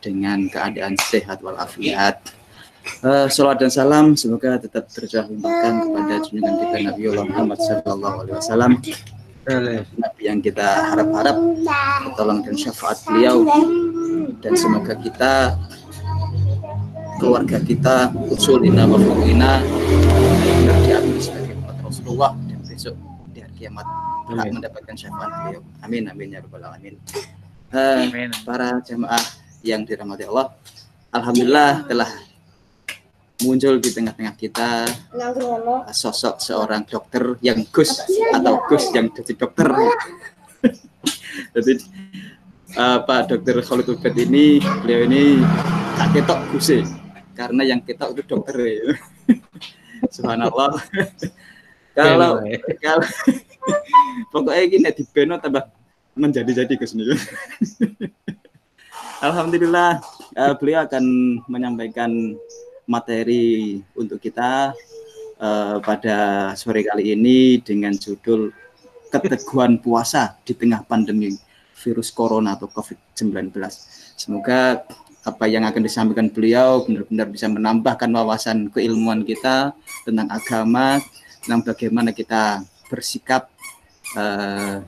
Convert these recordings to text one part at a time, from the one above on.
dengan keadaan sehat walafiat. Uh, salawat dan salam semoga tetap tercurahkan kepada junjungan kita Nabi Muhammad Sallallahu Alaihi Wasallam Nabi yang kita harap-harap tolong dan syafaat beliau dan semoga kita keluarga kita usulina wa furuina diambil sebagai umat Rasulullah dan besok di hari kiamat mendapatkan syafaat beliau. Amin amin ya rabbal alamin. Uh, para jemaah yang dirahmati Allah, alhamdulillah telah muncul di tengah-tengah kita sosok seorang dokter yang Gus atau Gus yang jadi dokter. jadi uh, Pak Dokter Khalid ini beliau ini tak ketok Gus karena yang kita udah dokter ya. Subhanallah. kalau kalau pokoknya gini di Beno tambah menjadi-jadi ke sini. Alhamdulillah uh, beliau akan menyampaikan materi untuk kita uh, pada sore kali ini dengan judul keteguhan puasa di tengah pandemi virus corona atau COVID-19. Semoga apa yang akan disampaikan beliau benar-benar bisa menambahkan wawasan keilmuan kita tentang agama, tentang bagaimana kita bersikap uh,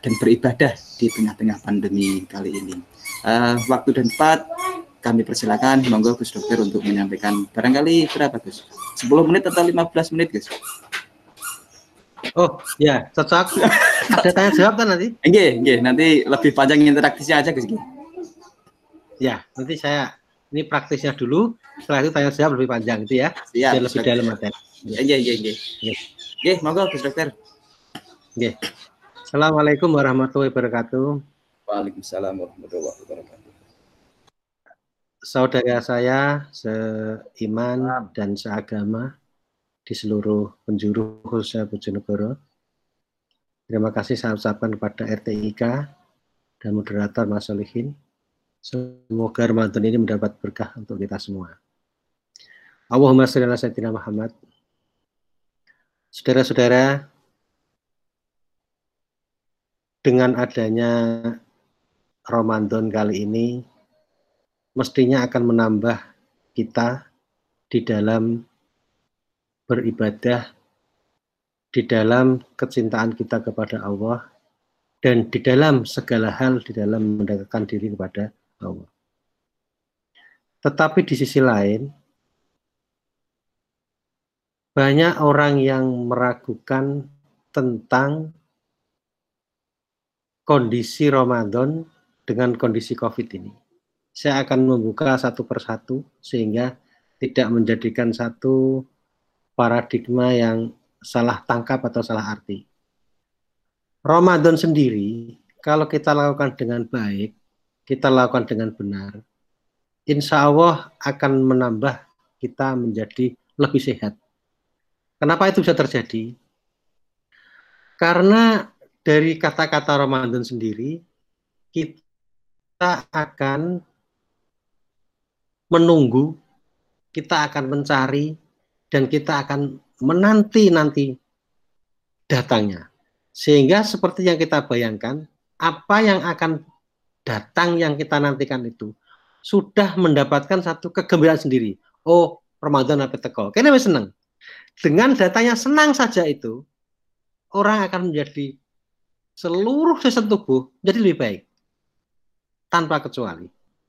dan beribadah di tengah-tengah pandemi kali ini. Uh, waktu dan tempat kami persilakan, monggo Gus Dokter untuk menyampaikan barangkali berapa Gus? 10 menit atau 15 menit Gus? Oh ya, cocok. Ada tanya jawab kan nanti? Enggak, enggak. Nanti lebih panjang interaksinya aja Gus. Ya, nanti saya ini praktisnya dulu, setelah itu tanya jawab lebih panjang itu ya. Iya, Biar lebih dalam materi. Iya, iya, iya. Oke, monggo Gus Dokter. Oke. Assalamualaikum warahmatullahi wabarakatuh. Waalaikumsalam warahmatullahi wabarakatuh. Saudara saya seiman dan seagama di seluruh penjuru khususnya Bojonegoro. Terima kasih saya ucapkan kepada RTIK dan moderator Mas Solihin Semoga Ramadan ini mendapat berkah untuk kita semua. Allahumma sholli ala sayyidina Muhammad. Saudara-saudara, dengan adanya Ramadan kali ini mestinya akan menambah kita di dalam beribadah, di dalam kecintaan kita kepada Allah, dan di dalam segala hal di dalam mendekatkan diri kepada Allah. Tetapi di sisi lain, banyak orang yang meragukan tentang kondisi Ramadan dengan kondisi COVID ini. Saya akan membuka satu persatu sehingga tidak menjadikan satu paradigma yang salah tangkap atau salah arti. Ramadan sendiri, kalau kita lakukan dengan baik, kita lakukan dengan benar, insya Allah akan menambah kita menjadi lebih sehat. Kenapa itu bisa terjadi? Karena dari kata-kata Ramadan sendiri, kita akan menunggu, kita akan mencari, dan kita akan menanti-nanti datangnya. Sehingga seperti yang kita bayangkan, apa yang akan datang yang kita nantikan itu sudah mendapatkan satu kegembiraan sendiri. Oh, Ramadan apa teko. Kayaknya masih senang. Dengan datanya senang saja itu, orang akan menjadi seluruh sistem tubuh jadi lebih baik. Tanpa kecuali.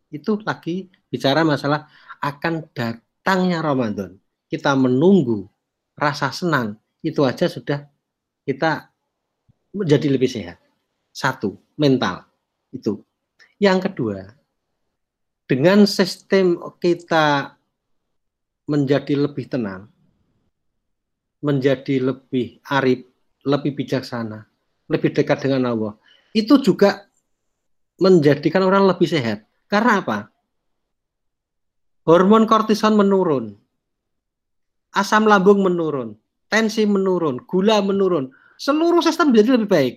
Itu lagi bicara masalah akan datangnya Ramadan. Kita menunggu rasa senang, itu aja sudah kita menjadi lebih sehat. Satu, mental. Itu yang kedua, dengan sistem kita menjadi lebih tenang, menjadi lebih arif, lebih bijaksana, lebih dekat dengan Allah, itu juga menjadikan orang lebih sehat. Karena apa? Hormon kortison menurun, asam lambung menurun, tensi menurun, gula menurun, seluruh sistem menjadi lebih baik.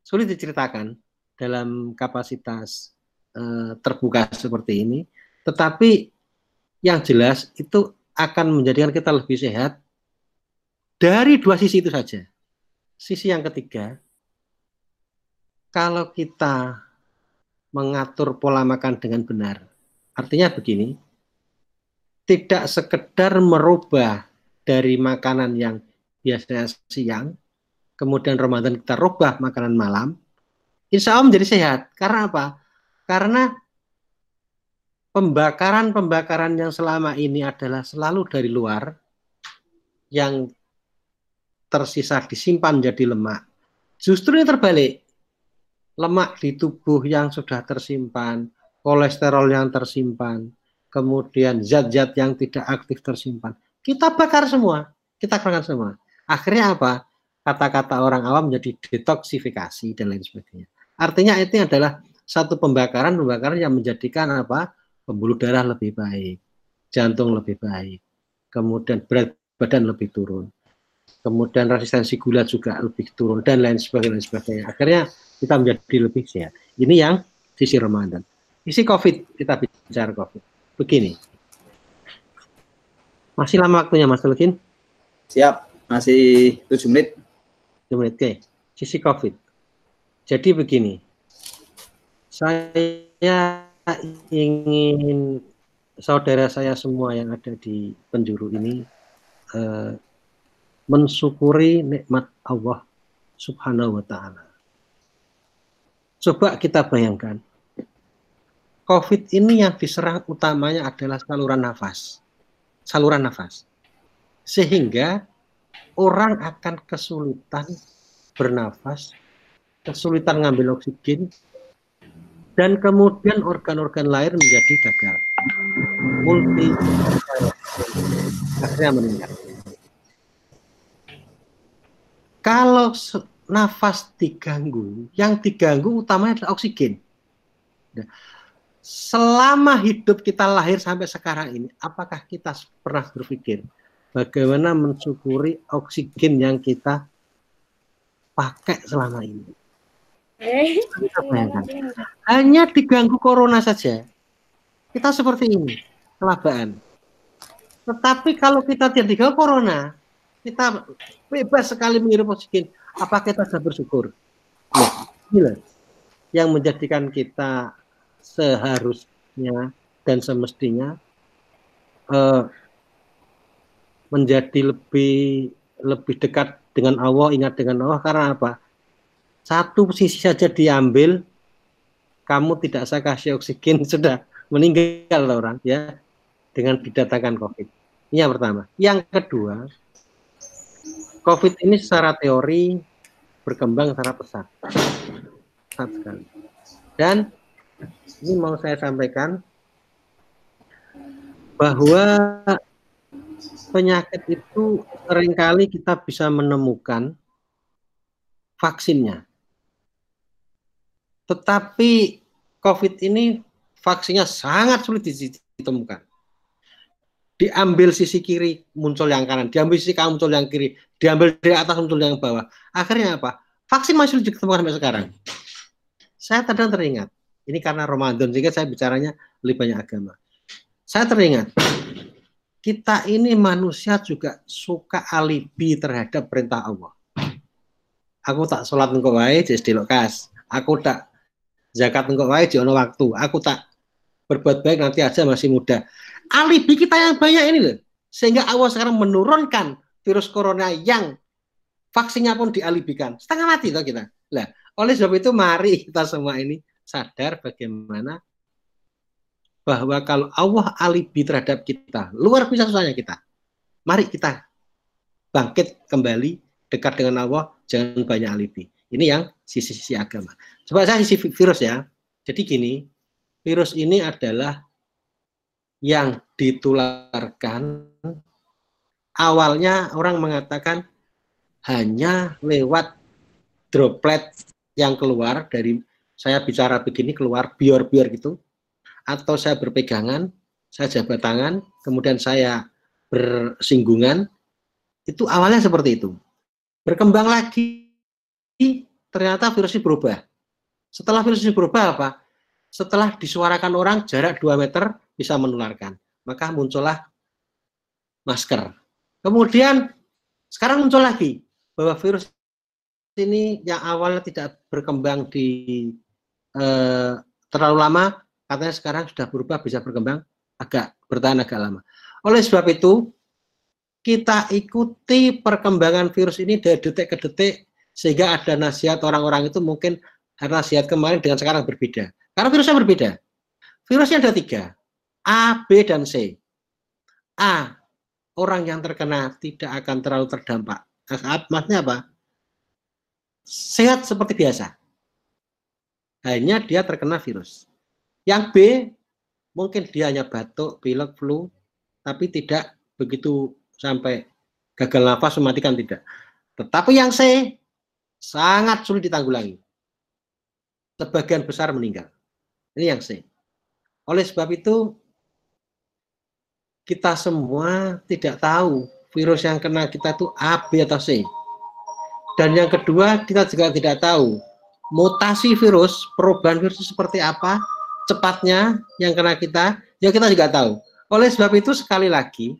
Sulit diceritakan dalam kapasitas uh, terbuka seperti ini, tetapi yang jelas itu akan menjadikan kita lebih sehat dari dua sisi itu saja. Sisi yang ketiga, kalau kita mengatur pola makan dengan benar, Artinya begini, tidak sekedar merubah dari makanan yang biasanya siang, kemudian Ramadan kita rubah makanan malam, insya Allah menjadi sehat. Karena apa? Karena pembakaran-pembakaran yang selama ini adalah selalu dari luar, yang tersisa disimpan menjadi lemak. Justru ini terbalik. Lemak di tubuh yang sudah tersimpan, kolesterol yang tersimpan, kemudian zat-zat yang tidak aktif tersimpan. Kita bakar semua, kita bakar semua. Akhirnya apa? Kata-kata orang awam menjadi detoksifikasi dan lain sebagainya. Artinya itu adalah satu pembakaran pembakaran yang menjadikan apa pembuluh darah lebih baik, jantung lebih baik, kemudian berat badan lebih turun, kemudian resistensi gula juga lebih turun dan lain sebagainya, lain sebagainya. Akhirnya kita menjadi lebih sehat. Ini yang sisi Ramadan. Sisi COVID kita bicara COVID. Begini. Masih lama waktunya Mas Telkin? Siap, masih 7 menit. 7 menit, oke. Sisi COVID. Jadi begini, saya ingin saudara saya semua yang ada di penjuru ini uh, mensyukuri nikmat Allah Subhanahu wa taala. Coba kita bayangkan. COVID ini yang diserang utamanya adalah saluran nafas. Saluran nafas. Sehingga orang akan kesulitan bernafas kesulitan ngambil oksigen, dan kemudian organ-organ lain menjadi gagal. Multi akhirnya meninggal. Kalau nafas diganggu, yang diganggu utamanya adalah oksigen. Nah, selama hidup kita lahir sampai sekarang ini, apakah kita pernah berpikir bagaimana mensyukuri oksigen yang kita pakai selama ini? Hanya diganggu corona saja. Kita seperti ini, kelabaan. Tetapi kalau kita tidak diganggu corona, kita bebas sekali menghirup oksigen. Apa kita sudah bersyukur? Ya, inilah yang menjadikan kita seharusnya dan semestinya uh, menjadi lebih lebih dekat dengan Allah, ingat dengan Allah karena apa? satu sisi saja diambil, kamu tidak saya kasih oksigen sudah meninggal orang ya dengan didatangkan COVID. Ini yang pertama. Yang kedua, COVID ini secara teori berkembang secara pesat. Pesat sekali. Dan ini mau saya sampaikan bahwa penyakit itu sering kali kita bisa menemukan vaksinnya. Tetapi COVID ini vaksinnya sangat sulit ditemukan. Diambil sisi kiri muncul yang kanan, diambil sisi kanan muncul yang kiri, diambil dari atas muncul yang bawah. Akhirnya apa? Vaksin masih ditemukan sampai sekarang. Saya kadang teringat, ini karena Ramadan sehingga saya bicaranya lebih banyak agama. Saya teringat, kita ini manusia juga suka alibi terhadap perintah Allah. Aku tak sholat engkau wae jadi lokas. Aku tak zakat engkau wae di ono waktu. Aku tak berbuat baik nanti aja masih muda. Alibi kita yang banyak ini loh. Sehingga Allah sekarang menurunkan virus corona yang vaksinnya pun dialibikan. Setengah mati toh kita. Lah, oleh sebab itu mari kita semua ini sadar bagaimana bahwa kalau Allah alibi terhadap kita, luar biasa susahnya kita. Mari kita bangkit kembali dekat dengan Allah, jangan banyak alibi. Ini yang sisi-sisi agama. Coba saya sisi virus ya. Jadi gini, virus ini adalah yang ditularkan awalnya orang mengatakan hanya lewat droplet yang keluar dari saya bicara begini keluar bior-bior gitu atau saya berpegangan, saya jabat tangan, kemudian saya bersinggungan itu awalnya seperti itu. Berkembang lagi ternyata virus ini berubah. Setelah virus ini berubah apa? Setelah disuarakan orang jarak 2 meter bisa menularkan. Maka muncullah masker. Kemudian sekarang muncul lagi bahwa virus ini yang awalnya tidak berkembang di eh, terlalu lama katanya sekarang sudah berubah bisa berkembang agak bertahan agak lama. Oleh sebab itu kita ikuti perkembangan virus ini dari detik ke detik sehingga ada nasihat orang-orang itu mungkin nasihat kemarin dengan sekarang berbeda. Karena virusnya berbeda. Virusnya ada tiga, A, B, dan C. A, orang yang terkena tidak akan terlalu terdampak. Maksudnya apa? Sehat seperti biasa. Hanya dia terkena virus. Yang B, mungkin dia hanya batuk, pilek, flu, tapi tidak begitu sampai gagal nafas mematikan tidak. Tetapi yang C sangat sulit ditanggulangi. Sebagian besar meninggal. Ini yang C. Oleh sebab itu kita semua tidak tahu virus yang kena kita itu A, B atau C. Dan yang kedua kita juga tidak tahu mutasi virus, perubahan virus seperti apa, cepatnya yang kena kita, ya kita juga tahu. Oleh sebab itu sekali lagi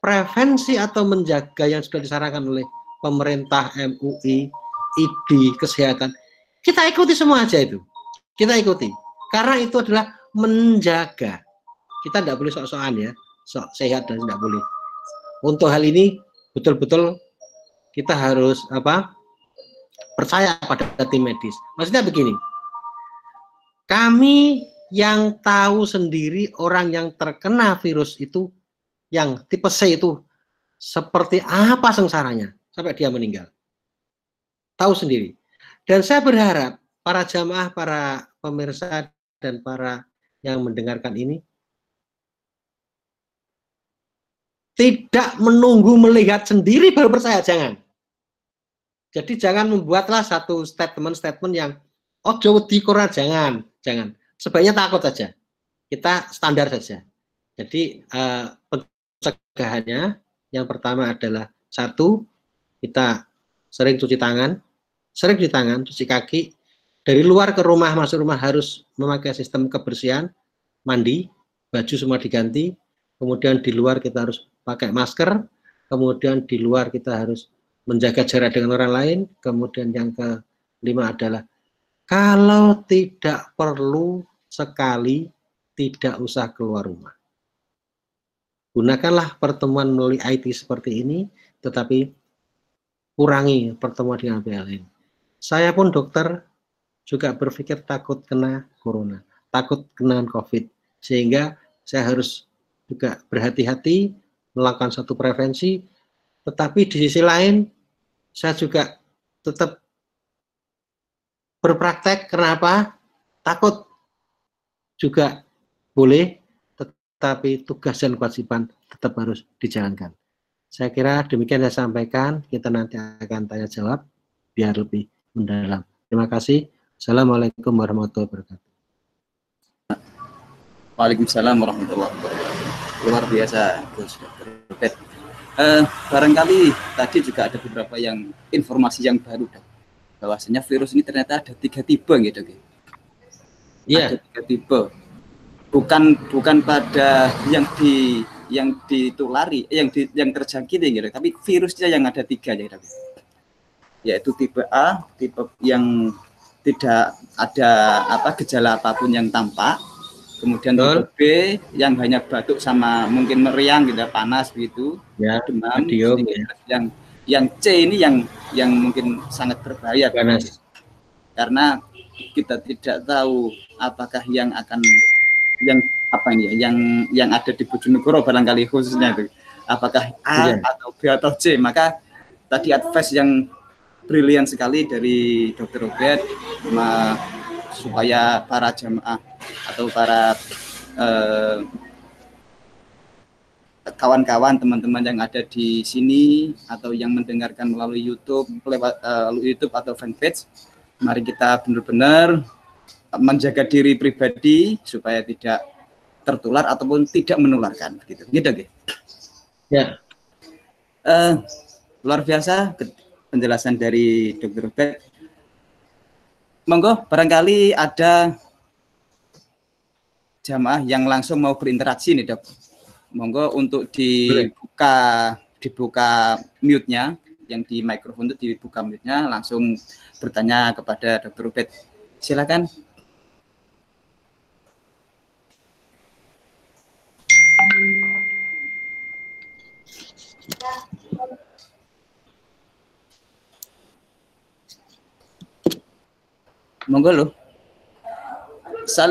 prevensi atau menjaga yang sudah disarankan oleh pemerintah, MUI, ID, kesehatan, kita ikuti semua aja itu. Kita ikuti. Karena itu adalah menjaga. Kita tidak boleh sok-sokan ya, sok sehat dan tidak boleh. Untuk hal ini betul-betul kita harus apa? percaya pada tim medis. Maksudnya begini. Kami yang tahu sendiri orang yang terkena virus itu yang tipe C itu seperti apa sengsaranya sampai dia meninggal. Tahu sendiri. Dan saya berharap para jamaah, para pemirsa dan para yang mendengarkan ini tidak menunggu melihat sendiri baru percaya jangan. Jadi jangan membuatlah satu statement-statement yang oh jauh di Quran jangan, jangan. Sebaiknya takut saja. Kita standar saja. Jadi uh, pencegahannya yang pertama adalah satu kita sering cuci tangan, sering cuci tangan, cuci kaki. Dari luar ke rumah masuk rumah harus memakai sistem kebersihan, mandi, baju semua diganti. Kemudian di luar kita harus pakai masker. Kemudian di luar kita harus menjaga jarak dengan orang lain. Kemudian yang kelima adalah kalau tidak perlu sekali tidak usah keluar rumah. Gunakanlah pertemuan melalui IT seperti ini, tetapi kurangi pertemuan dengan lain. Saya pun dokter juga berpikir takut kena corona, takut kena COVID, sehingga saya harus juga berhati-hati melakukan satu prevensi, tetapi di sisi lain saya juga tetap berpraktek. Kenapa? Takut juga boleh tapi tugas dan kewajiban tetap harus dijalankan. Saya kira demikian saya sampaikan. Kita nanti akan tanya jawab biar lebih mendalam. Terima kasih. Assalamualaikum warahmatullahi wabarakatuh. Waalaikumsalam warahmatullahi wabarakatuh. Luar biasa, Gus Uh, barangkali tadi juga ada beberapa yang informasi yang baru, dok. Bahwasanya virus ini ternyata ada tiga tipe, gitu, Iya. Yeah. Ada tiga tipe bukan bukan pada yang di yang ditulari yang di, yang terjangkit ya gitu. tapi virusnya yang ada tiga ya gitu. yaitu tipe A tipe yang tidak ada apa gejala apa pun yang tampak kemudian tipe B yang hanya batuk sama mungkin meriang gitu panas begitu ya, demam ya. yang yang C ini yang yang mungkin sangat berbahaya. Panas. Karena kita tidak tahu apakah yang akan yang apa ini ya yang yang ada di Bojonegoro barangkali khususnya itu. Apakah A yeah. atau B atau C. Maka tadi advice yang brilian sekali dari Dokter Robert supaya para jemaah atau para eh, kawan-kawan teman-teman yang ada di sini atau yang mendengarkan melalui YouTube lewat uh, YouTube atau fanpage mari kita benar-benar menjaga diri pribadi supaya tidak tertular ataupun tidak menularkan gitu. Gitu gitu ya. Uh, luar biasa penjelasan dari dokter Robert monggo barangkali ada jamaah yang langsung mau berinteraksi nih dok. Monggo untuk dibuka dibuka mute-nya yang di mikrofon itu dibuka mute-nya langsung bertanya kepada Dokter Ubed. Silakan. Monggo loh.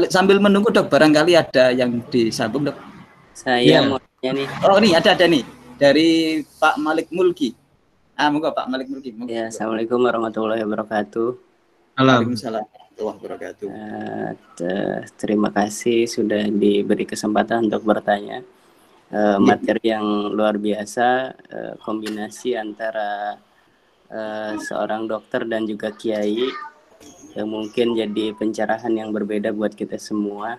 Sambil menunggu dok, barangkali ada yang disambung dok. Saya ya. mau nih. Oh ini ada ada nih dari Pak Malik Mulki. Ah, monggo Pak Malik Mulki. Monggo. Ya, Assalamualaikum warahmatullahi wabarakatuh. Waalaikumsalam warahmatullahi wabarakatuh. Uh, terima kasih sudah diberi kesempatan untuk bertanya. Uh, materi yang luar biasa, uh, kombinasi antara uh, seorang dokter dan juga kiai yang mungkin jadi pencerahan yang berbeda buat kita semua.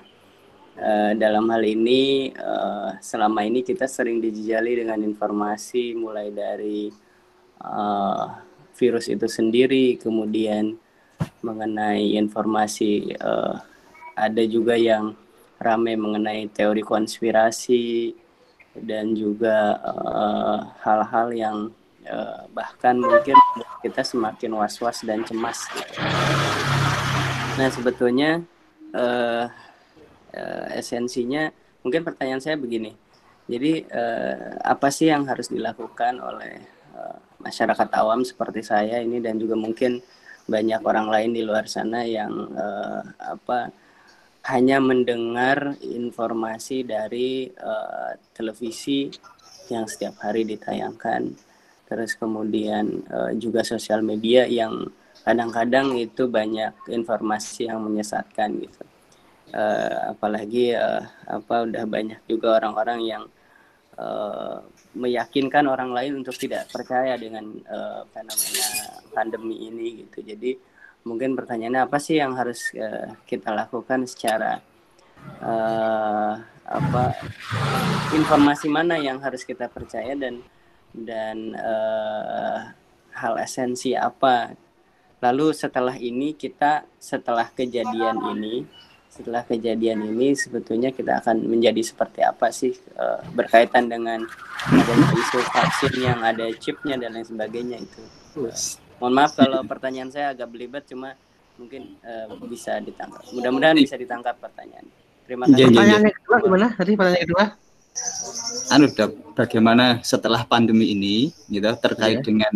Uh, dalam hal ini, uh, selama ini kita sering dijejali dengan informasi mulai dari uh, virus itu sendiri, kemudian mengenai informasi uh, ada juga yang ramai mengenai teori konspirasi dan juga hal-hal uh, yang uh, bahkan mungkin kita semakin was-was dan cemas. Gitu. Nah sebetulnya uh, uh, esensinya mungkin pertanyaan saya begini. Jadi uh, apa sih yang harus dilakukan oleh uh, masyarakat awam seperti saya ini dan juga mungkin banyak orang lain di luar sana yang uh, apa hanya mendengar informasi dari uh, televisi yang setiap hari ditayangkan terus kemudian uh, juga sosial media yang kadang-kadang itu banyak informasi yang menyesatkan gitu. Uh, apalagi uh, apa udah banyak juga orang-orang yang uh, meyakinkan orang lain untuk tidak percaya dengan uh, fenomena pandemi ini gitu. Jadi mungkin pertanyaannya apa sih yang harus uh, kita lakukan secara uh, apa informasi mana yang harus kita percaya dan dan uh, hal esensi apa Lalu setelah ini kita setelah kejadian ini setelah kejadian ini sebetulnya kita akan menjadi seperti apa sih uh, berkaitan dengan adanya isu vaksin yang ada chipnya dan lain sebagainya itu. Uh, mohon maaf kalau pertanyaan saya agak belibet cuma mungkin uh, bisa ditangkap. Mudah-mudahan bisa ditangkap pertanyaan. Terima kasih. Pertanyaan kedua gimana? Tadi pertanyaan kedua? Anu dok, bagaimana setelah pandemi ini, gitu terkait yeah. dengan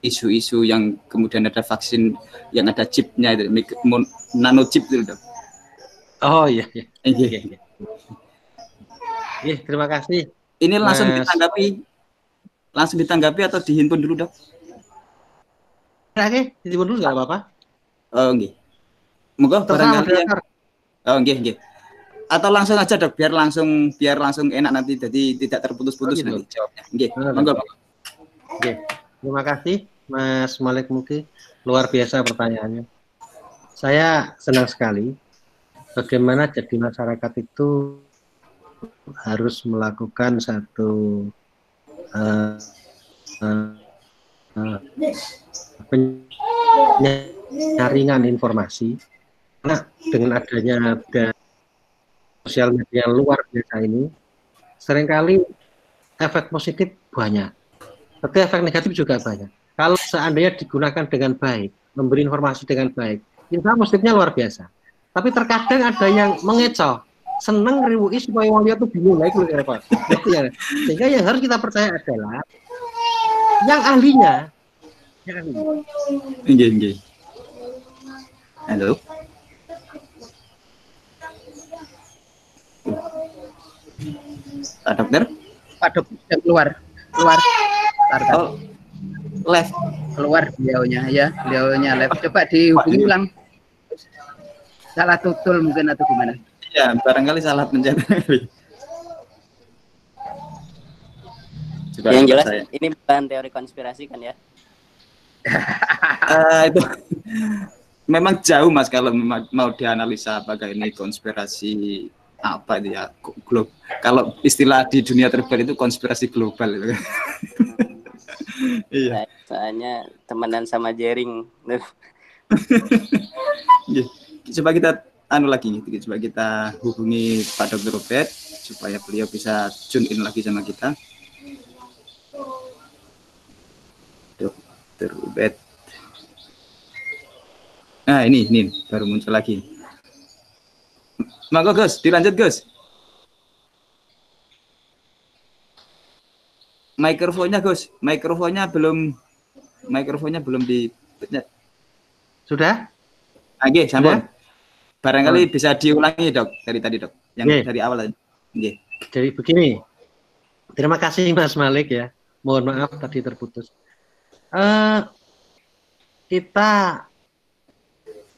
isu-isu yang kemudian ada vaksin yang ada chipnya itu nano chip itu dok. Oh iya iya. Iya, iya. iya. iya terima kasih. Ini langsung Mas... ditanggapi langsung ditanggapi atau dihimpun dulu dok? Oke, dihimpun dulu nggak apa-apa. Oh enggak. Moga barangkali yang... Oh enggak enggak. Atau langsung aja dok, biar langsung biar langsung enak nanti jadi tidak terputus-putus oh, gitu. nanti jawabnya. Enggak. Monggo. Oke. Terima kasih Mas Malik Muki. Luar biasa pertanyaannya. Saya senang sekali bagaimana jadi masyarakat itu harus melakukan satu uh, uh, uh, penyaringan informasi karena dengan adanya ada sosial media luar biasa ini sering kali efek positif banyak tapi efek negatif juga banyak. Kalau seandainya digunakan dengan baik, memberi informasi dengan baik, insya positifnya luar biasa. Tapi terkadang ada yang mengecoh, seneng riwui supaya wong itu bingung lagi kalau repot. Ya. Sehingga yang harus kita percaya adalah yang ahlinya. Yang ahlinya. Halo. Pak dokter? Pak dokter keluar, keluar. Tarkan. Oh, left. Keluar beliaunya ya, beliaunya left. Coba dihubungi ulang. Salah tutul mungkin atau gimana? Iya, barangkali salah pencet. Coba yang jelas saya. ini bukan teori konspirasi kan ya? uh, itu memang jauh mas kalau mau dianalisa apakah ini konspirasi apa itu ya kalau istilah di dunia terbaru itu konspirasi global itu iya. Soalnya temenan sama Jering. Iya. Coba kita anu lagi. Coba kita hubungi Pak Dr. Robert supaya beliau bisa tune in lagi sama kita. Dr. Robert. Nah, ini ini baru muncul lagi. Mangga Gus, dilanjut Gus. Mikrofonnya Gus, mikrofonnya belum mikrofonnya belum di Sudah? Oke, sampun. Barangkali bisa diulangi, Dok, dari tadi, Dok. Yang Oke. dari awal tadi. Oke. Jadi begini, terima kasih Mas Malik ya. Mohon maaf tadi terputus. Eh, kita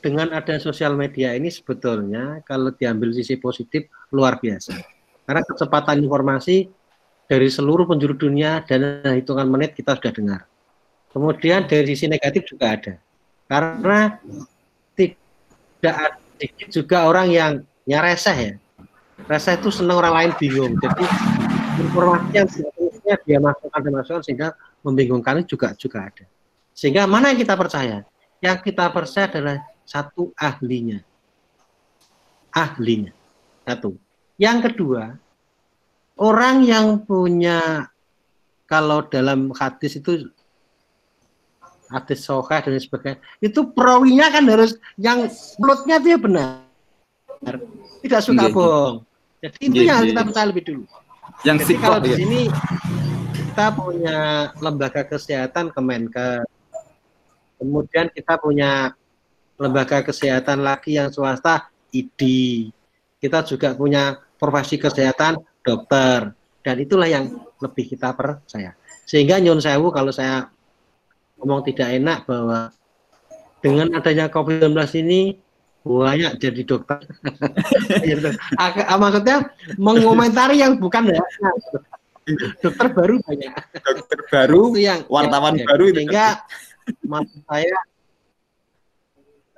dengan ada sosial media ini sebetulnya kalau diambil sisi positif luar biasa. Karena kecepatan informasi dari seluruh penjuru dunia dan hitungan menit kita sudah dengar. Kemudian dari sisi negatif juga ada. Karena tidak ada juga orang yang resah ya. Resah itu senang orang lain bingung. Jadi informasi yang sebenarnya dia masukkan dan masukkan sehingga membingungkan juga juga ada. Sehingga mana yang kita percaya? Yang kita percaya adalah satu ahlinya. Ahlinya. Satu. Yang kedua, orang yang punya kalau dalam hadis itu hadis sohah dan sebagainya itu perawinya kan harus yang mulutnya dia benar tidak suka Iya, iya. bohong jadi itu Iya, yang harus iya, kita iya. percaya lebih dulu Yang jadi sikoh kalau di ya. sini kita punya lembaga kesehatan Kemenkes kemudian kita punya lembaga kesehatan lagi yang swasta ID kita juga punya profesi kesehatan dokter dan itulah yang lebih kita percaya sehingga nyun sewu kalau saya ngomong tidak enak bahwa dengan adanya COVID-19 ini banyak jadi dokter. Gitu. Ah, maksudnya mengomentari yang bukan ya. Dokter baru banyak. Dokter baru, Itu yang wartawan yang- baru itu. Sehingga maksud saya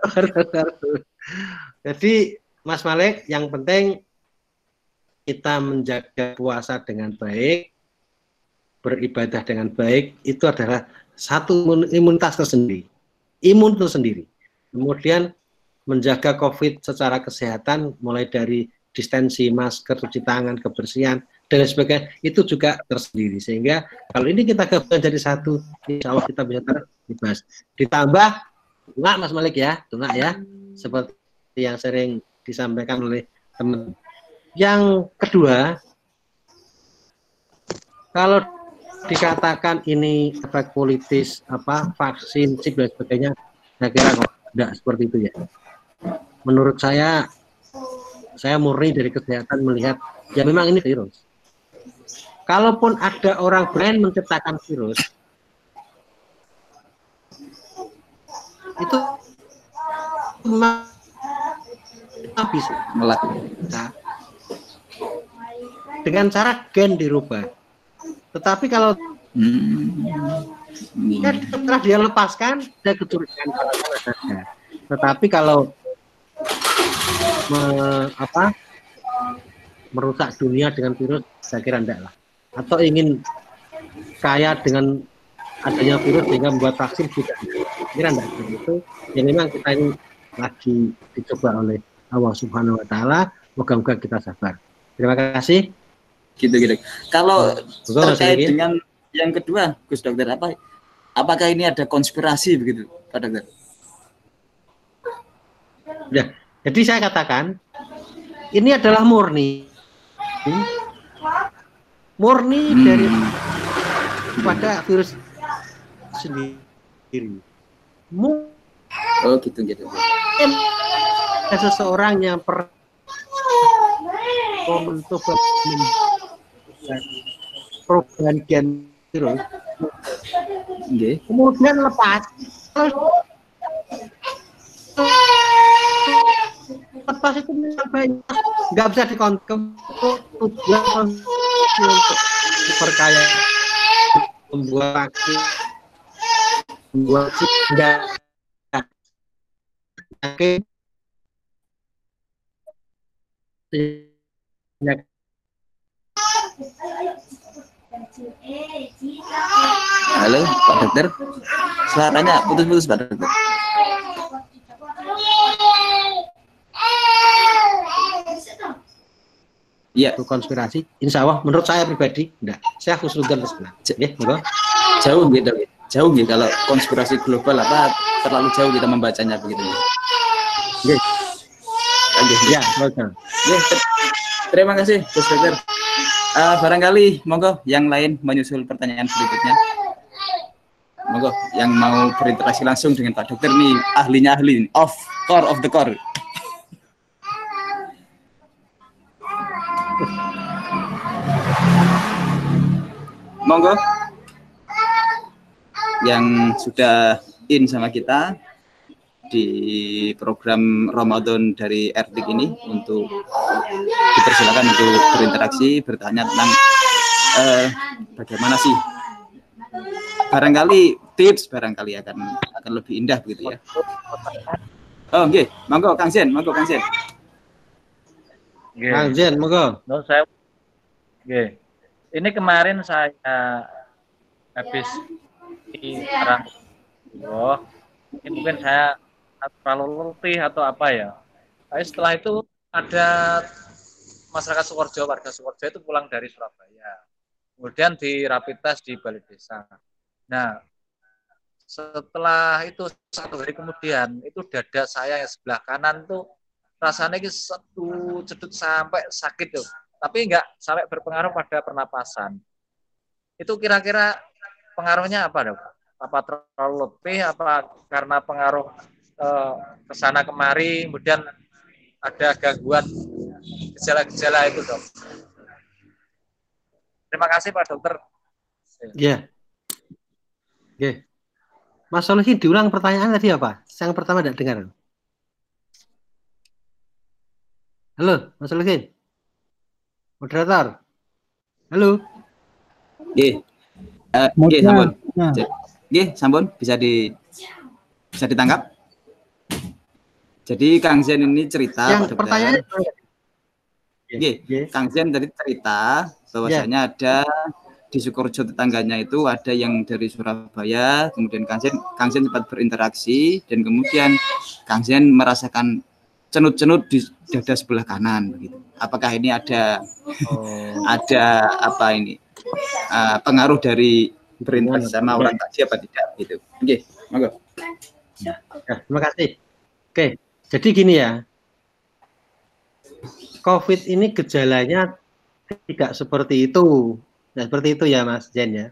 jadi Mas Malik yang penting kita menjaga puasa dengan baik, beribadah dengan baik itu adalah satu imun- imunitas tersendiri, imun tersendiri. Kemudian menjaga COVID secara kesehatan mulai dari distensi, masker, cuci tangan, kebersihan dan sebagainya itu juga tersendiri. Sehingga kalau ini kita gabungkan jadi satu, insya Allah kita bisa terbebas. Ditambah enggak Mas Malik ya, enggak ya, seperti yang sering disampaikan oleh teman. Yang kedua, kalau dikatakan ini efek politis apa vaksin chip dan sebagainya saya kira kok tidak seperti itu ya menurut saya saya murni dari kesehatan melihat ya memang ini virus kalaupun ada orang brand menciptakan virus itu memang bisa Melak. Dengan cara gen dirubah tetapi kalau Hmm. Ya, setelah dia lepaskan, ada kecurigaan saja. Tetapi kalau me- apa merusak dunia dengan virus, saya kira enggak lah. Atau ingin kaya dengan adanya virus sehingga membuat vaksin tidak. Kira enggak seperti itu. Ya memang kita ini lagi dicoba oleh Allah Subhanahu Wa Taala. Moga-moga kita sabar. Terima kasih. Gitu gitu. Kalau Mas terkait dengan yang kedua, Gus Dokter apa? Apakah ini ada konspirasi begitu, Pak Dokter? Ya, jadi saya katakan ini adalah murni, murni Hmm. dari pada virus sendiri. Oh gitu gitu. ada seseorang yang per mencoba perubahan gen virus, Nggih. kemudian lepas. lepas itu banyak. Nggak bisa dikontrol tujuan untuk diperkaya. Membuat membuat chip enggak oke Halo, Pak Dokter. Suaranya putus-putus, Pak Dokter. Iya, itu konspirasi insya Allah menurut saya pribadi enggak saya khususkan ke sebelah ya monggo jauh gitu. Jauh gitu kalau konspirasi global apa terlalu jauh kita membacanya begitu. Oke. ya ter- terima kasih, Gus Dokter. Eh, barangkali, monggo yang lain menyusul pertanyaan berikutnya. monggo yang mau berinteraksi langsung dengan Pak Dokter nih ahlinya ahli off core of the core. Monggo yang sudah in sama kita di program Ramadan dari Erdik ini untuk dipersilakan untuk berinteraksi bertanya tentang eh, bagaimana sih barangkali tips barangkali akan akan lebih indah begitu ya. Oh, oke, okay. monggo Kang Zen, monggo Kang Zen. Okay. Kang Zen, monggo. No, saya Oke. Ini kemarin saya habis di orang oh, ini mungkin saya terlalu letih atau apa ya. Tapi setelah itu ada masyarakat Sukoharjo, warga Sukoharjo itu pulang dari Surabaya. Kemudian di rapid test di balai desa. Nah, setelah itu satu hari kemudian itu dada saya yang sebelah kanan tuh rasanya ini satu cedut sampai sakit tuh tapi enggak sampai berpengaruh pada pernapasan itu kira-kira pengaruhnya apa dok apa terlalu lebih apa karena pengaruh eh, ke sana kemari kemudian ada gangguan gejala-gejala itu dok terima kasih pak dokter ya Oke. Mas Solihin diulang pertanyaan tadi apa? Yang pertama tidak dengar. Halo, Mas Solihin. Moderator. Halo. Oke. Uh, Oke, Sambon. Oke, Sambon bisa di bisa ditangkap? Jadi Kang Zen ini cerita Yang pertanyaan Oke, Kang Zen tadi cerita bahwasanya yeah. ada di Sukorejo tetangganya itu ada yang dari Surabaya, kemudian Kang Zen, Kang Zen sempat berinteraksi dan kemudian Kang Zen merasakan cenut-cenut di dada sebelah kanan begitu. Apakah ini ada oh. ada apa ini uh, pengaruh dari berinteraksi sama orang tadi apa tidak gitu. Oke, okay, monggo. Ya, terima kasih. Oke, jadi gini ya. COVID ini gejalanya tidak seperti itu Nah, seperti itu ya Mas Jen ya.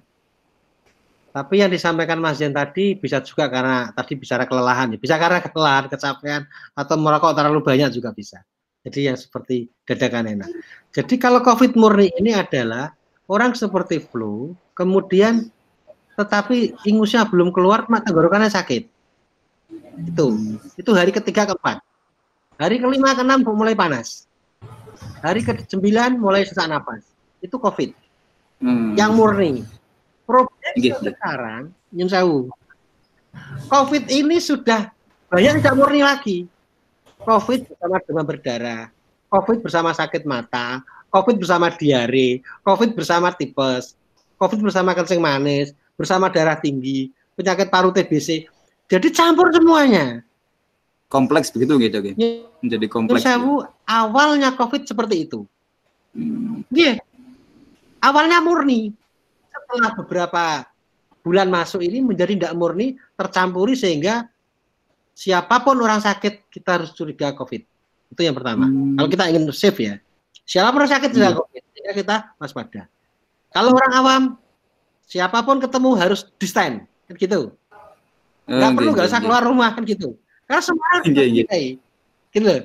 Tapi yang disampaikan Mas Jen tadi bisa juga karena tadi bicara kelelahan ya. Bisa karena kelelahan, kecapean atau merokok terlalu banyak juga bisa. Jadi yang seperti dadakan enak. Jadi kalau COVID murni ini adalah orang seperti flu, kemudian tetapi ingusnya belum keluar, tenggorokannya sakit. Itu, itu hari ketiga keempat. Hari kelima keenam mulai panas. Hari ke sembilan mulai sesak napas. Itu COVID hmm. yang murni. Problem gitu. sekarang, Nyun Sewu, COVID ini sudah banyak tidak murni lagi. COVID bersama demam berdarah, COVID bersama sakit mata, COVID bersama diare, COVID bersama tipes, COVID bersama kencing manis, bersama darah tinggi, penyakit paru TBC. Jadi campur semuanya. Kompleks begitu gitu, gitu. Menjadi kompleks. Sewu, awalnya COVID seperti itu. Hmm. Yeah awalnya murni setelah beberapa bulan masuk ini menjadi tidak murni tercampuri sehingga siapa pun orang sakit kita harus curiga COVID itu yang pertama hmm. kalau kita ingin safe ya siapa pun orang sakit sudah hmm. COVID sehingga kita waspada kalau orang awam siapa pun ketemu harus di stand kan gitu nggak hmm, perlu nggak usah keluar rumah kan gitu karena semua orang kita gitu loh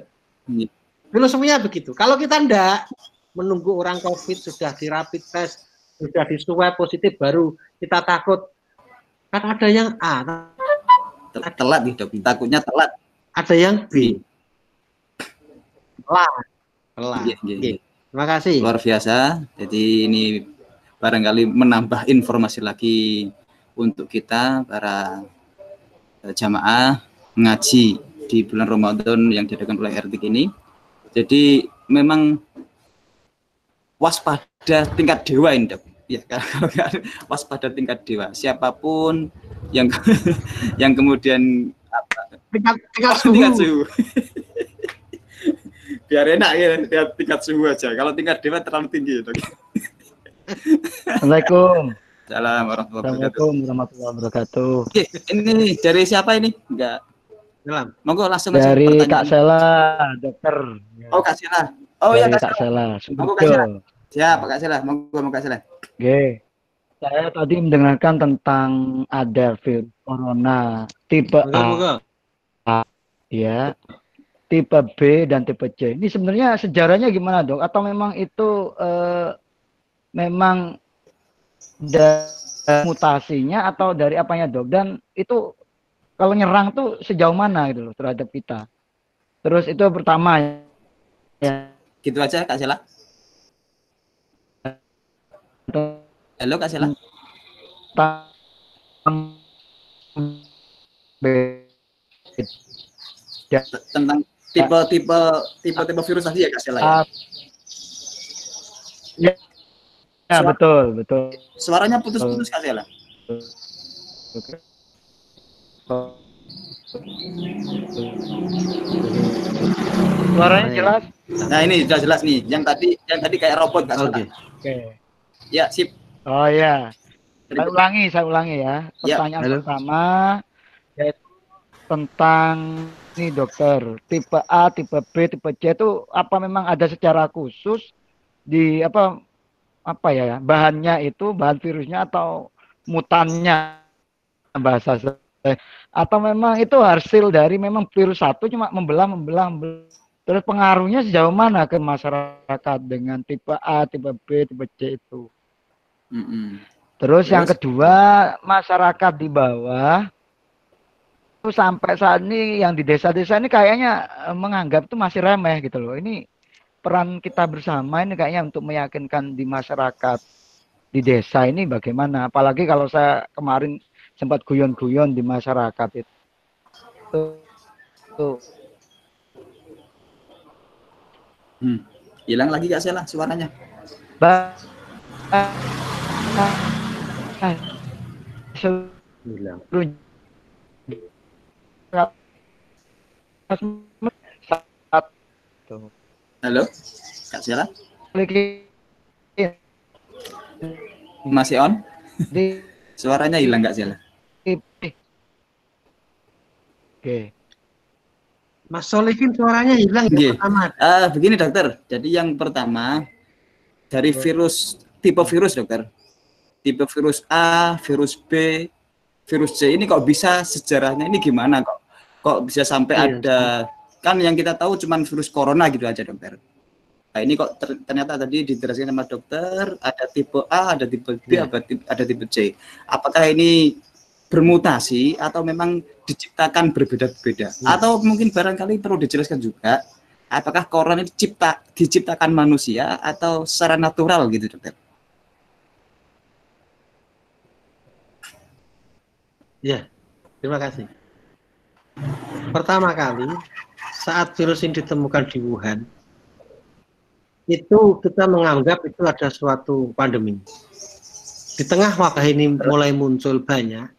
filosofinya begitu kalau kita ndak menunggu orang COVID sudah di rapid test, sudah di swab positif baru kita takut. Kan ada yang A. Telat nih dok, takutnya telat. Ada yang B. Telat. Telat. Iya, iya, iya. Terima kasih. Luar biasa. Jadi ini barangkali menambah informasi lagi untuk kita para eh, jamaah ngaji di bulan Ramadan yang diadakan oleh RT ini. Jadi memang waspada tingkat dewa ini dok ya kalau waspada tingkat dewa. Siapa pun yang yang kemudian apa, tingkat tingkat suhu, tingkat suhu. biar enak ya tingkat suhu aja. Kalau tingkat dewa terlalu tinggi dok Assalamualaikum Salam Assalamualaikum warahmatullahi wabarakatuh. Oke, ini dari siapa ini? Enggak. Salam. Monggo langsung Dari Kak Sela, dokter. Oh, Kak Sela. Oh iya Kak Sela. Monggo Kak Sela. Siap, Kak Sela. Monggo, monggo Kak Sela. Oke. Saya tadi mendengarkan tentang ada virus corona tipe Moga, A, moga. ya, tipe B dan tipe C. Ini sebenarnya sejarahnya gimana dok? Atau memang itu eh, memang dari mutasinya atau dari apanya dok? Dan itu kalau nyerang tuh sejauh mana gitu loh terhadap kita? Terus itu pertama ya. Gitu aja Kak Sela. Halo Kak Sela. tentang tipe-tipe tipe-tipe virus tadi ya Kak Sela ya. ya, ya betul betul Suaranya putus-putus Kak Sela. suaranya jelas Nah, ini sudah jelas nih. Yang tadi yang tadi kayak robot Kak Sela. Oke. oke Ya, sip. oh ya saya ulangi saya ulangi ya Ya, pertanyaan halo. pertama yaitu tentang nih dokter tipe A tipe B tipe C itu apa memang ada secara khusus di apa apa ya bahannya itu bahan virusnya atau mutannya bahasa saya atau memang itu hasil dari memang virus satu cuma membelah membelah, membelah. terus pengaruhnya sejauh mana ke masyarakat dengan tipe A tipe B tipe C itu Mm-mm. Terus yang Terus? kedua masyarakat di bawah itu sampai saat ini yang di desa-desa ini kayaknya eh, menganggap itu masih remeh gitu loh. Ini peran kita bersama ini kayaknya untuk meyakinkan di masyarakat di desa ini bagaimana. Apalagi kalau saya kemarin sempat guyon-guyon di masyarakat itu. Tuh. Hmm. Hilang lagi Kak Sela suaranya. Ba- Hilang. satu Halo? Kak Sela? Masih on? Suaranya hilang Kak Sela. oke Mas Solikin suaranya hilang ya pertama. Ah, begini dokter. Jadi yang pertama dari virus tipe virus dokter. Tipe virus A, virus B, virus C ini kok bisa sejarahnya ini gimana kok? Kok bisa sampai Iya. ada kan yang kita tahu cuman virus corona gitu aja dokter. Nah, ini kok ter- ternyata tadi dijelaskan sama dokter ada tipe A, ada tipe B, Iya. ada tipe, ada tipe C. Apakah ini bermutasi atau memang diciptakan berbeda-beda? Iya. Atau mungkin barangkali perlu dijelaskan juga apakah corona ini dicipta, diciptakan manusia atau secara natural gitu dokter? Ya, terima kasih. Pertama kali saat virus ini ditemukan di Wuhan, itu kita menganggap itu ada suatu pandemi. Di tengah wabah ini mulai muncul banyak,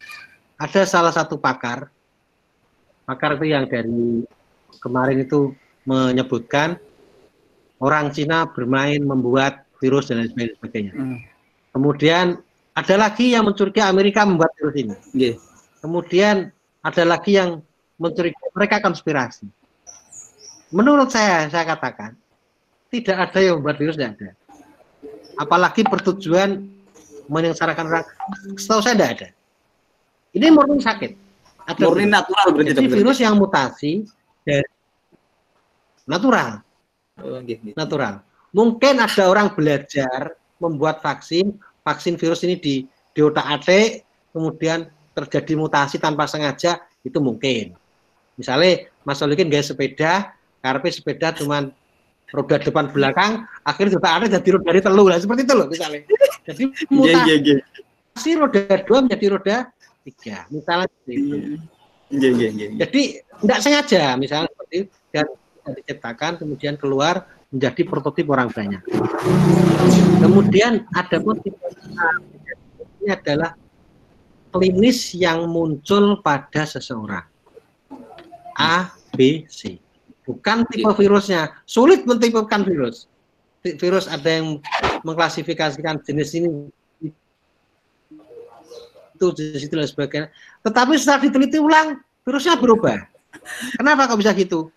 ada salah satu pakar, pakar itu yang dari kemarin itu menyebutkan orang Cina bermain membuat virus dan lain sebagainya. Hmm. Kemudian ada lagi yang mencurigai Amerika membuat virus ini. Kemudian ada lagi yang mencurigai mereka konspirasi. Menurut saya, saya katakan tidak ada yang membuat virus tidak ada. Apalagi bertujuan menyengsarakan orang. Setahu saya tidak ada. Ini murni sakit. Ada Murni natural berarti Jadi virus yang mutasi dari natural, Oh, natural. Mungkin ada orang belajar membuat vaksin, vaksin virus ini di di otak-atik, kemudian terjadi mutasi tanpa sengaja, itu mungkin. Misalnya Mas Solikin gaya sepeda, karena sepeda cuman roda depan belakang, akhirnya atik jadi roda dari telu lah, seperti itu loh misalnya. Jadi Nggih, mutasi nggih, nggih. roda dua menjadi roda tiga, misalnya seperti itu. Nggih, nggih, nggih. Jadi tidak sengaja misalnya seperti itu, dan diciptakan kemudian keluar menjadi prototip orang banyak. Kemudian ada pun A. ini adalah klinis yang muncul pada seseorang. A, B, C. Bukan tipe virusnya. Sulit mentipekan virus. Vi- Virus ada yang mengklasifikasikan jenis ini itu di situ dan sebagainya. Tetapi setelah diteliti ulang, virusnya berubah. Kenapa kok bisa gitu?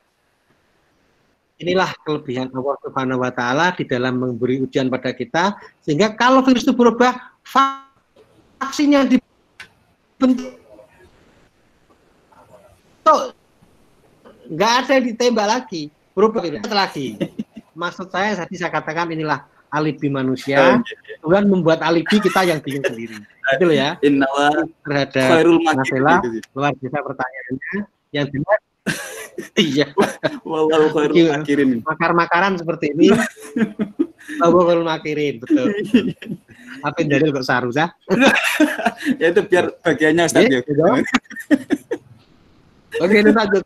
Inilah kelebihan Allah Subhanahu wa taala di dalam memberi ujian pada kita sehingga kalau virus itu berubah, vaksin yang dibentuk nggak ada yang ditembak lagi. Berubah lagi. Maksud saya tadi saya katakan inilah alibi manusia. Tuhan membuat alibi kita yang bingung sendiri. Itu loh ya. Innawa terhadap khairul Nasela makirin. luar biasa pertanyaannya. Yang benar iya. Wallahu khairul Iya. makirin. makar-makaran seperti ini. Allahul makirin betul. Apa yang dalil kok saru sah Ya itu biar bagiannya Ustaz Iya, Yuk. gitu. Oke itu lanjut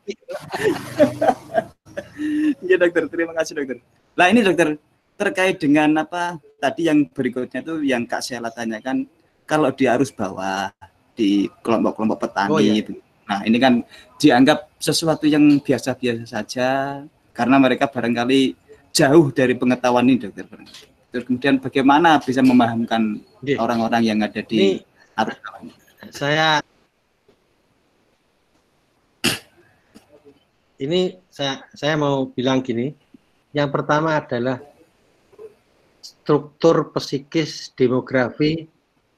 Iya dokter, terima kasih dokter. Lah ini dokter terkait dengan apa tadi yang berikutnya tuh yang Kak Sela tanyakan kalau di arus bawah di kelompok-kelompok petani Oh, iya. Nah, ini kan dianggap sesuatu yang biasa-biasa saja karena mereka barangkali jauh dari pengetahuan ini dokter. Terus kemudian bagaimana bisa memahamkan Iya. orang-orang yang ada ini di arus bawah ini? saya ini saya saya mau bilang gini. Yang pertama adalah struktur psikis demografi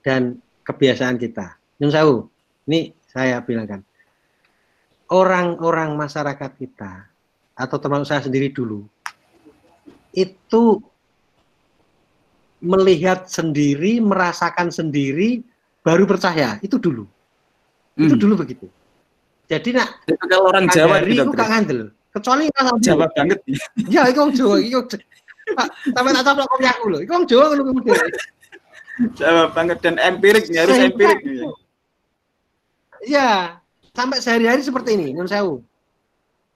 dan kebiasaan kita. Nyun ini saya bilangkan. Orang-orang masyarakat kita atau termasuk saya sendiri dulu itu melihat sendiri merasakan sendiri baru percaya. Itu dulu. Itu Hmm. dulu begitu jadi nak Itu kalau orang Jawa itu gak ngandel. Kecuali kalau Jawa banget. ya itu orang Jawa itu Pak, sampai tak tahu kopi aku loh itu orang Jawa kalau kemudian Jawa banget dan empirik harus empirik tahu. nih. ya sampai sehari-hari seperti ini Nyun Sewu.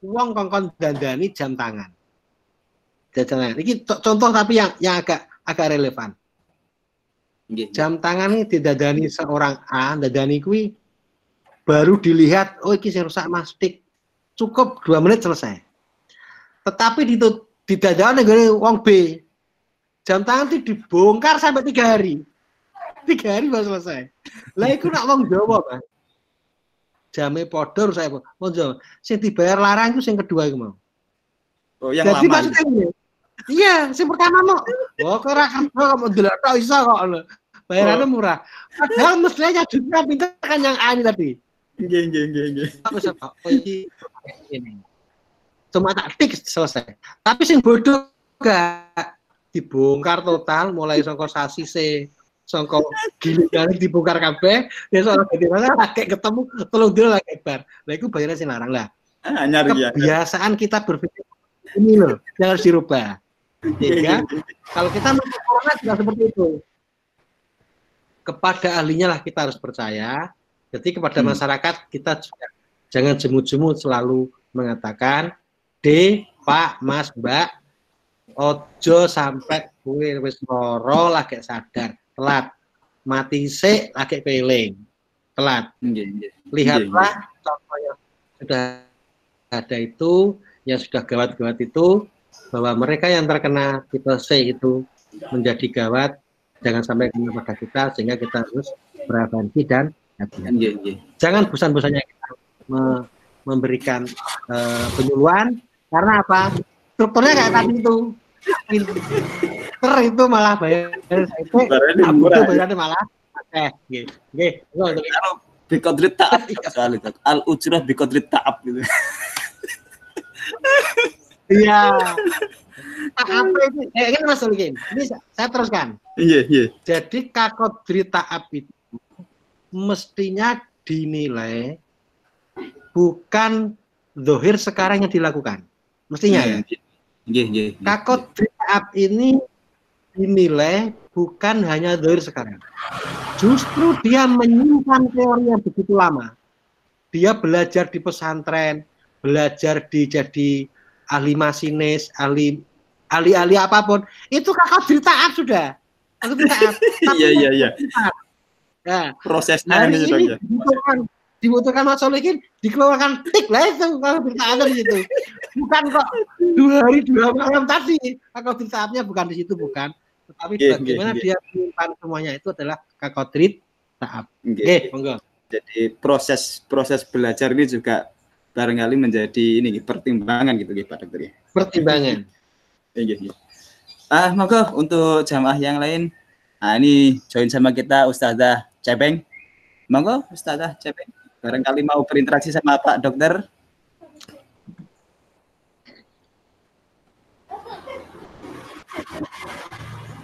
Uang kongkon dandani jam tangan. Jam tangan. Ini co- contoh tapi yang yang agak agak relevan. Jam tangan ini didadani seorang A dadani kui baru dilihat oh ini saya rusak mastik cukup dua menit selesai. Tetapi di didadani gini uang B jam tangan itu dibongkar sampai tiga hari. Tiga hari baru selesai. Lah itu nak uang Jawa mas. Jamnya podor saya mau Jawa. Sing dibayar larang itu yang kedua itu mau Oh, yang jadi lama. maksudnya ini iya yang pertama mau oh kok ora kerja kamu delok tok iso kok bayarannya murah. Padahal mestinya juga pintar kan yang A ini tadi Nggih, nggih, nggih, nggih. Ini. Cuma tak tik selesai. Tapi sing bodoh gak dibongkar total mulai songko sasi se songko gini kali dibongkar kabeh. Ya soal jadi mana kayak ketemu tolong dulu lagi bar. Lah itu bayarnya sih larang lah. Ah, ya. kebiasaan kita berpikir ini loh yang harus dirubah. Sehingga kalau kita corona juga seperti itu. Kepada ahlinya lah kita harus percaya jadi kepada Hmm. masyarakat kita juga jangan jemu-jemu selalu mengatakan D Pak Mas Mbak ojo sampai kue wis loro lagi sadar telat. Mati sik lagi peling telat. Lihatlah contoh yang sudah ada itu yang sudah gawat-gawat itu bahwa mereka yang terkena tipe C itu menjadi gawat. Jangan sampai kena pada kita sehingga kita harus berhati dan hati-hati. Nggih, nggih. jangan bosan-bosannya kita me- memberikan eh, penyuluhan karena apa strukturnya kayak tadi itu ter itu malah bayar itu bayarnya malah eh gitu gitu Bikodrit ta'ab Dok. al ujrah bikodrit ta'ab gitu. Iya. apa itu? Eh, ini Mas. Ini sa- saya teruskan. Iya, iya. Jadi kakot berita api itu mestinya dinilai bukan dohir sekarang yang dilakukan. Mestinya ya. Nggih, nggih. Kakot berita api ini dinilai bukan hanya dohir sekarang. Justru dia menyimpan teori yang begitu lama. Dia belajar di pesantren, belajar di jadi ahli masinis, ahli ahli-ahli apa pun, itu kakak beritaat sudah. Iya, iya, iya. Nah, Prosesnya hari ini Dok, ini dibutuhkan dibutuhkan Mas Solikin dikeluarkan tik lah itu kalau beritaat di situ. Bukan kok dua hari dua malam tadi. Kakak beritaatnya bukan di situ bukan. Tetapi Nggih, bagaimana nggih, dia menyimpan semuanya itu adalah kakak trit taat. Nggih. Oke, monggo. Jadi proses proses belajar ini juga barangkali menjadi ini pertimbangan gitu gitu Pak Dokter ya. Pertimbangan. Iya, iya. Ah, monggo untuk jamaah yang lain. Nah, ini join sama kita Ustazah Cepeng. Monggo Ustazah Cepeng. Barangkali mau berinteraksi sama Pak Dokter.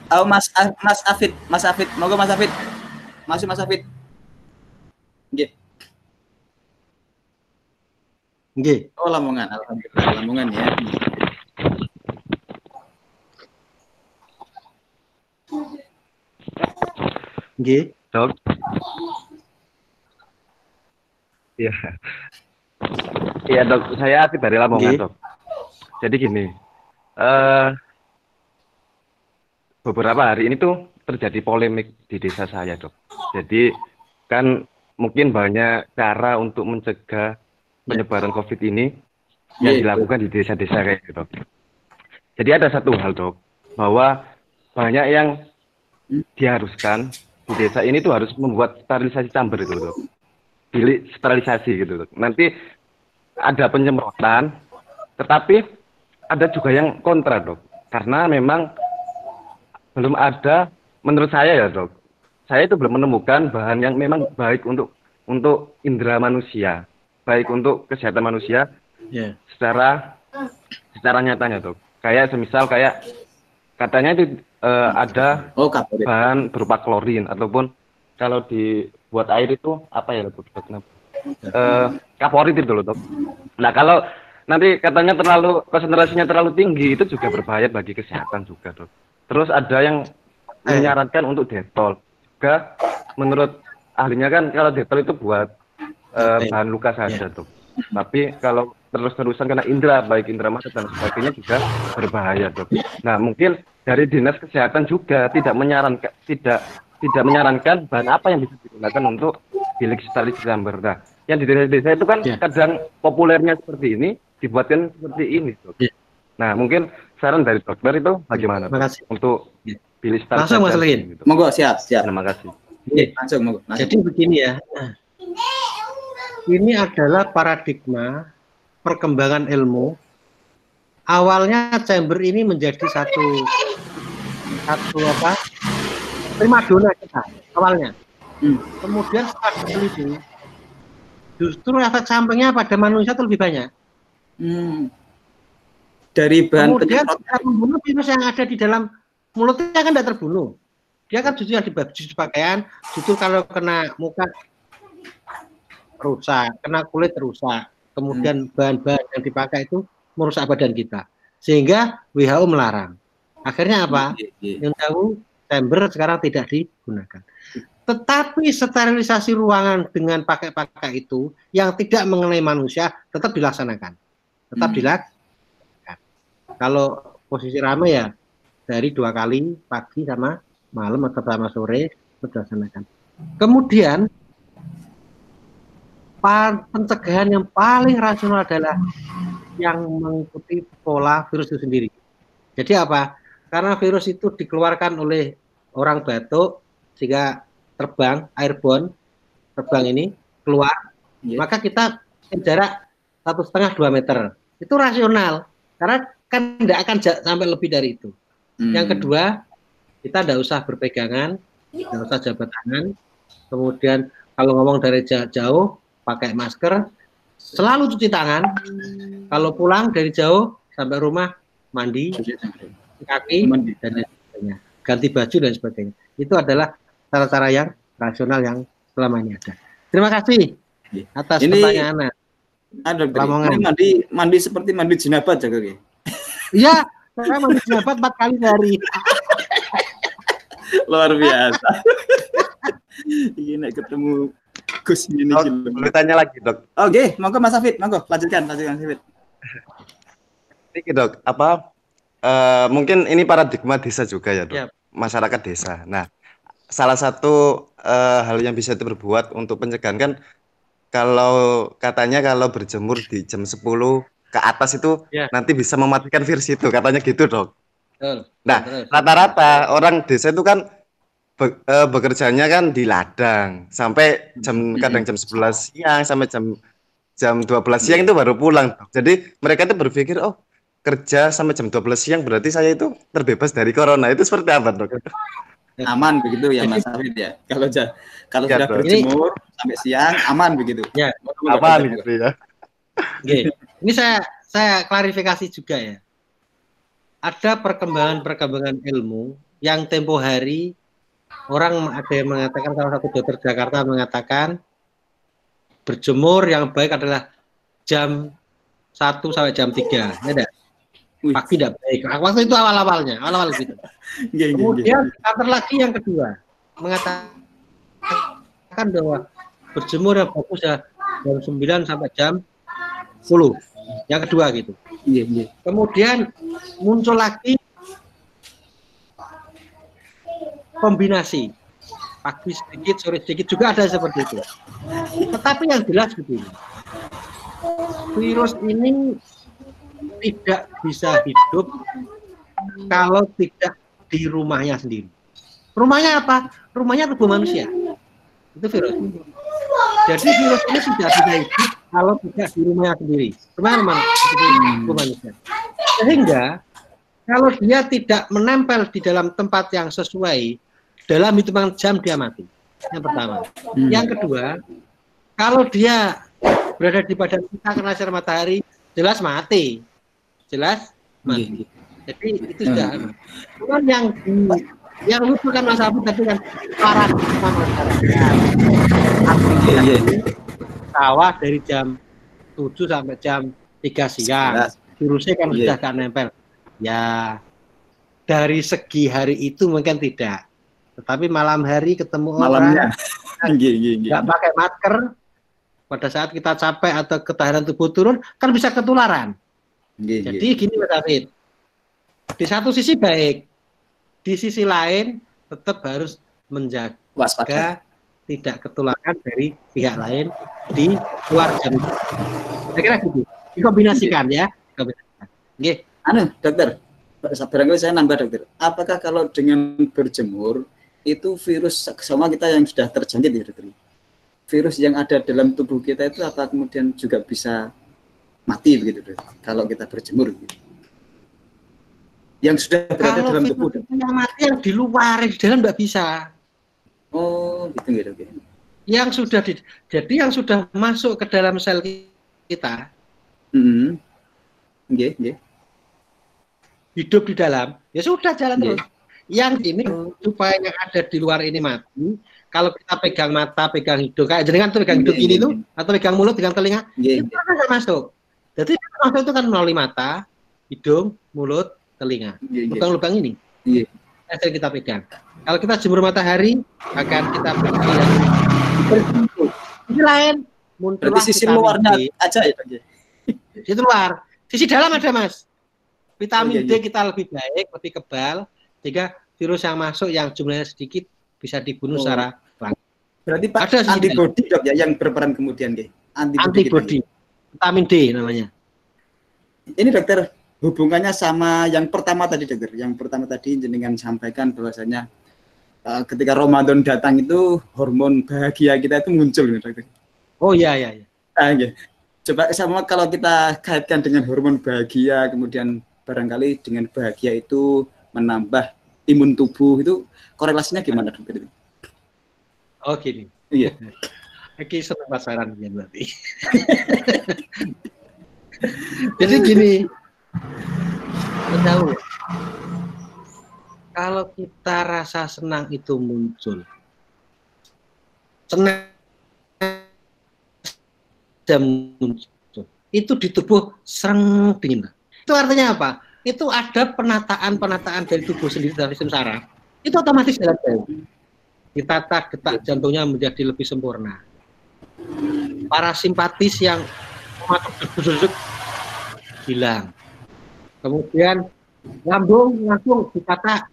Oh Mas Mas Afid, Mas Afid, monggo Mas Afid. Masuk Mas Afid. Nggih. Nggih. Oh Lamongan, alhamdulillah Lamongan ya. Nggih. Dok. Iya. Iya dok, saya Afid dari Lamongan dok. Jadi gini, eh beberapa hari ini tuh terjadi polemik di desa saya dok. Jadi kan mungkin banyak cara untuk mencegah penyebaran COVID ini yang Iya. dilakukan di desa-desa kayak gitu. Dok. Jadi ada satu hal dok, bahwa banyak yang diharuskan di desa ini tuh harus membuat sterilisasi chamber itu dok. Bilik sterilisasi gitu dok. Nanti ada penyemprotan, tetapi ada juga yang kontra dok, karena memang belum ada, menurut saya ya dok, saya itu belum menemukan bahan yang memang baik untuk untuk indera manusia, baik untuk kesehatan manusia Ya. secara secara nyatanya dok. Kayak semisal kayak katanya itu eh, ada Oh bahan berupa klorin ataupun kalau dibuat air itu apa ya dok? Dok, kenapa? Eh, kaporit itu loh dok. Nah kalau nanti katanya terlalu konsentrasinya terlalu tinggi itu juga berbahaya bagi kesehatan juga dok. Terus ada yang menyarankan untuk detol juga menurut ahlinya kan kalau detol itu buat eh, Oke. bahan luka saja dok. Tapi kalau terus-terusan kena indera baik indera mata dan sebagainya juga berbahaya dok. Nah mungkin dari dinas kesehatan juga tidak menyarankan tidak tidak menyarankan bahan apa yang bisa digunakan untuk bilik sterilisasi chamber. Nah, yang di desa-desa itu kan Ya. kadang populernya seperti ini dibuatkan seperti ini dok. Ya. Nah mungkin saran dari dokter itu bagaimana Terima dok? kasih. untuk Ya. bilik sterilisasi? Langsung, Mas Lin. gitu. Monggo siap, siap. Terima kasih. Langsung monggo. Langsung. Jadi begini ya. Ini adalah paradigma perkembangan ilmu. Awalnya chamber ini menjadi satu satu apa? primadona kita awalnya. Hmm. Kemudian setelah diteliti, justru efek sampingnya pada manusia itu lebih banyak. Hmm. Dari bahan Kemudian setelah membunuh virus yang ada di dalam mulutnya kan tidak terbunuh. Dia kan justru yang di pakaian, justru kalau kena muka rusak, kena kulit rusak. Kemudian bahan-bahan yang dipakai itu merusak badan kita. Sehingga WHO melarang. Akhirnya apa? Iya, iya. Yang tahu chamber sekarang tidak digunakan. Tetapi sterilisasi ruangan dengan pakai-pakai itu yang tidak mengenai manusia tetap dilaksanakan. Tetap Hmm. dilaksanakan. Kalau posisi ramai ya dari dua kali pagi sama malam atau sama sore itu dilaksanakan. Kemudian pencegahan yang paling rasional adalah yang mengikuti pola virus itu sendiri. Jadi apa? Karena virus itu dikeluarkan oleh orang batuk sehingga terbang airborne terbang ini keluar, Iya. maka kita jarak satu setengah dua meter itu rasional karena kan tidak akan sampai lebih dari itu. Hmm. Yang kedua kita tidak usah berpegangan, tidak usah jabat tangan. Kemudian kalau ngomong dari ja- jauh pakai masker, selalu cuci tangan. Kalau pulang dari jauh sampai rumah mandi, kaki Mandi. dan lain sebagainya, ganti baju dan sebagainya. Itu adalah cara-cara yang rasional yang selama ini ada. Terima kasih Iya. atas Ini- pertanyaan Anda. Ada. Lamongan. Ini mandi mandi seperti mandi jenabah jaga Ki. Iya, saya mandi jabat empat kali sehari. Luar biasa. Ini ketemu Gus ini Oh, boleh tanya lagi dok. Oke, monggo Mas Afid, monggo lanjutkan, lanjutkan Mas Afid. Ini dok, apa eh, mungkin ini paradigma desa juga ya dok, Ya. masyarakat desa. Nah, salah satu eh, hal yang bisa diperbuat untuk pencegahan kan kalau katanya kalau berjemur di jam 10 ke atas itu Ya. nanti bisa mematikan virus itu, katanya gitu dok. Betul. Nah, rata-rata orang desa itu kan be- eh, bekerjanya kan di ladang sampai jam kadang jam 11 siang sampai jam jam 12 siang itu baru pulang. Jadi mereka itu berpikir oh kerja sampai jam 12 siang berarti saya itu terbebas dari corona. Itu seperti apa, Dok? aman begitu ya Mas Hafid ya. Kalau ja- kalau Ya, sudah Bro. berjemur sampai siang aman begitu. Ya. Apa gitu ya? Oke. Ini saya saya klarifikasi juga ya. Ada perkembangan-perkembangan ilmu yang tempo hari orang ada yang mengatakan salah satu dokter Jakarta mengatakan berjemur yang baik adalah jam 1 sampai jam 3. Ya enggak? Pagi tidak baik. Waktu itu awal-awalnya, awal-awal gitu. Nggih, nggih, nggih. Kemudian counter lagi yang kedua mengatakan bahwa berjemur yang bagus ya jam 9 sampai jam 10. Yang kedua gitu. Kemudian muncul lagi kombinasi pagi sedikit, sore sedikit juga ada seperti itu. Tetapi yang jelas begini, virus ini tidak bisa hidup kalau tidak di rumahnya sendiri. Rumahnya apa? Rumahnya tubuh manusia. Itu virus. Jadi virus ini tidak bisa hidup kalau tidak di rumahnya sendiri. Mana? Tubuh manusia. Sehingga kalau dia tidak menempel di dalam tempat yang sesuai, dalam hitungan jam dia mati. Yang pertama. Hmm. Yang kedua, kalau dia berada di badan kita kena sinar matahari, jelas mati. Jelas mati. Nggih. Jadi itu sudah. Cuman yang yang lucu kan Mas Abu tadi kan paradigma masyarakat. Iya, iya. Sawah dari jam 7 sampai jam 3 siang. Virusnya kan Iya. sudah gak nempel. Ya dari segi hari itu mungkin tidak. Tetapi malam hari ketemu Malamnya. orang nggak pakai masker pada saat kita capek atau ketahanan tubuh turun kan bisa ketularan. Nggih, Jadi gini Mas David, di satu sisi baik, di sisi lain tetap harus menjaga waspada. tidak ketularan dari pihak lain di luar jam. Saya kira gitu. Dikombinasikan ya. Dikombinasikan. Oke. Anu, dokter. Barangkali saya nambah dokter. Apakah kalau dengan berjemur itu virus sama kita yang sudah terjangkit ya dokter? Virus yang ada dalam tubuh kita itu apa kemudian juga bisa mati begitu dokter? Kalau kita berjemur gitu. Yang sudah berada Kalau dalam tubuh. yang mati yang di luar, yang di dalam nggak bisa. Oh, gitu gitu. gitu. Yang sudah di, jadi yang sudah masuk ke dalam sel kita Hmm. Nggih, nggih. hidup di dalam, ya sudah jalan Iya. terus. Yang ini supaya yang ada di luar ini mati, kalau kita pegang mata, pegang hidung, kayak jenengan tuh pegang hidung Iya, gini iya, tuh, atau pegang mulut, pegang telinga, itu kan nggak masuk. Jadi yang masuk itu kan melalui mata, hidung, mulut, telinga. Lubang-lubang ini. Iya. Yang sering kita pegang. Kalau kita jemur matahari, akan kita yang berkumpul. Sisi lain, Berarti sisi luarnya aja ya? Sisi luar. Sisi dalam ada, Mas. Vitamin Oh, iya, D iya. kita lebih baik, lebih kebal, sehingga virus yang masuk yang jumlahnya sedikit bisa dibunuh Oh. secara Berarti Pak Ada antibody dok ya yang berperan kemudian nggih. Antibody. antibody. Vitamin D namanya. Ini dokter hubungannya sama yang pertama tadi dokter. Yang pertama tadi jenengan sampaikan bahwasanya eh, ketika Ramadan datang itu hormon bahagia kita itu muncul nih dokter. Oh iya iya iya. Ah, nggih. Coba sama kalau kita kaitkan dengan hormon bahagia kemudian barangkali dengan bahagia itu menambah imun tubuh itu korelasinya gimana dokter? Oh gini. Iya. Oke, senang pasaran ya berarti. Jadi gini, tahu kalau kita rasa senang itu muncul, senang dan muncul, itu di tubuh sereng dingin. Itu artinya apa? Itu ada penataan-penataan dari tubuh sendiri dari sistem saraf. Itu otomatis jalan jauh. Ditata detak jantungnya menjadi lebih sempurna. Parasimpatis yang mematuk deg hilang. Kemudian lambung langsung ditata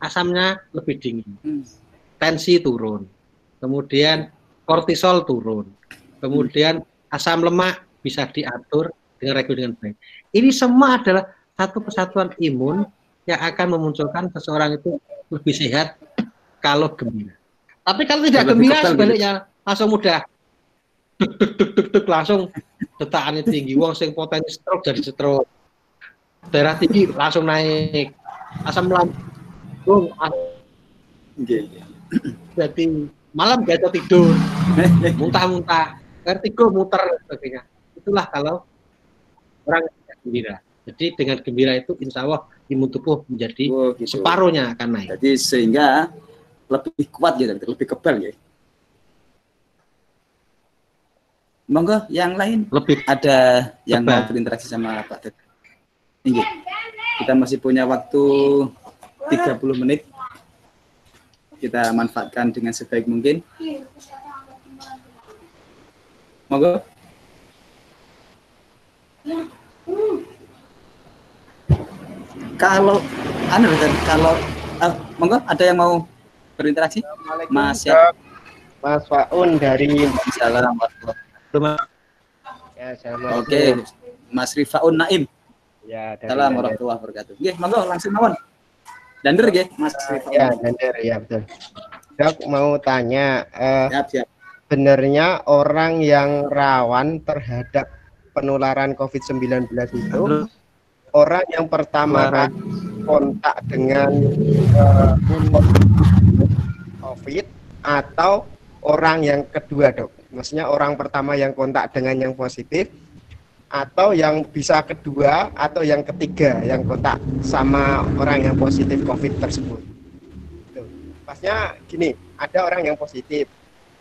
asamnya lebih dingin. Tensi turun. Kemudian kortisol turun. Kemudian asam lemak bisa diatur dengan regulasi dengan baik. Ini semua adalah satu kesatuan imun yang akan memunculkan seseorang itu lebih sehat kalau gembira. Tapi kalau tidak Lebih gembira kebal gitu. sebaliknya langsung mudah deg deg deg deg deg langsung detakannya tinggi wong sing potensi stroke jadi stroke darah tinggi langsung naik asam lambung. Jadi malam gak tidur, muntah-muntah, vertigo muter sebagainya. Itulah kalau orang yang gembira. Jadi dengan gembira itu insya Allah imun tubuh menjadi Oh, gitu. separuhnya akan naik. Jadi sehingga lebih kuat gitu, lebih kebal ya. Monggo yang lain Lebih ada yang mau berinteraksi sama Pak Ted. Ini kita masih punya waktu 30 menit. Kita manfaatkan dengan sebaik mungkin. Monggo. Kalau anu kalau ah, monggo ada yang mau berinteraksi? Mas ya. Mas Faun dari Salam. ya Assalamualaikum. Oke, Mas Rifaun Naim. Ya, Salam Dander. warahmatullahi wabarakatuh. Nggih, monggo langsung mawon. Dander nggih, Mas Rifaun. Ya, Dander, ya betul. Dok mau tanya, eh, Siap, siap. benernya orang yang rawan terhadap penularan COVID-19 itu orang yang pertama kali kontak dengan eh, COVID atau orang yang kedua dok? Maksudnya orang pertama yang kontak dengan yang positif atau yang bisa kedua atau yang ketiga yang kontak sama orang yang positif COVID tersebut. Tuh. Pasnya gini, ada orang yang positif,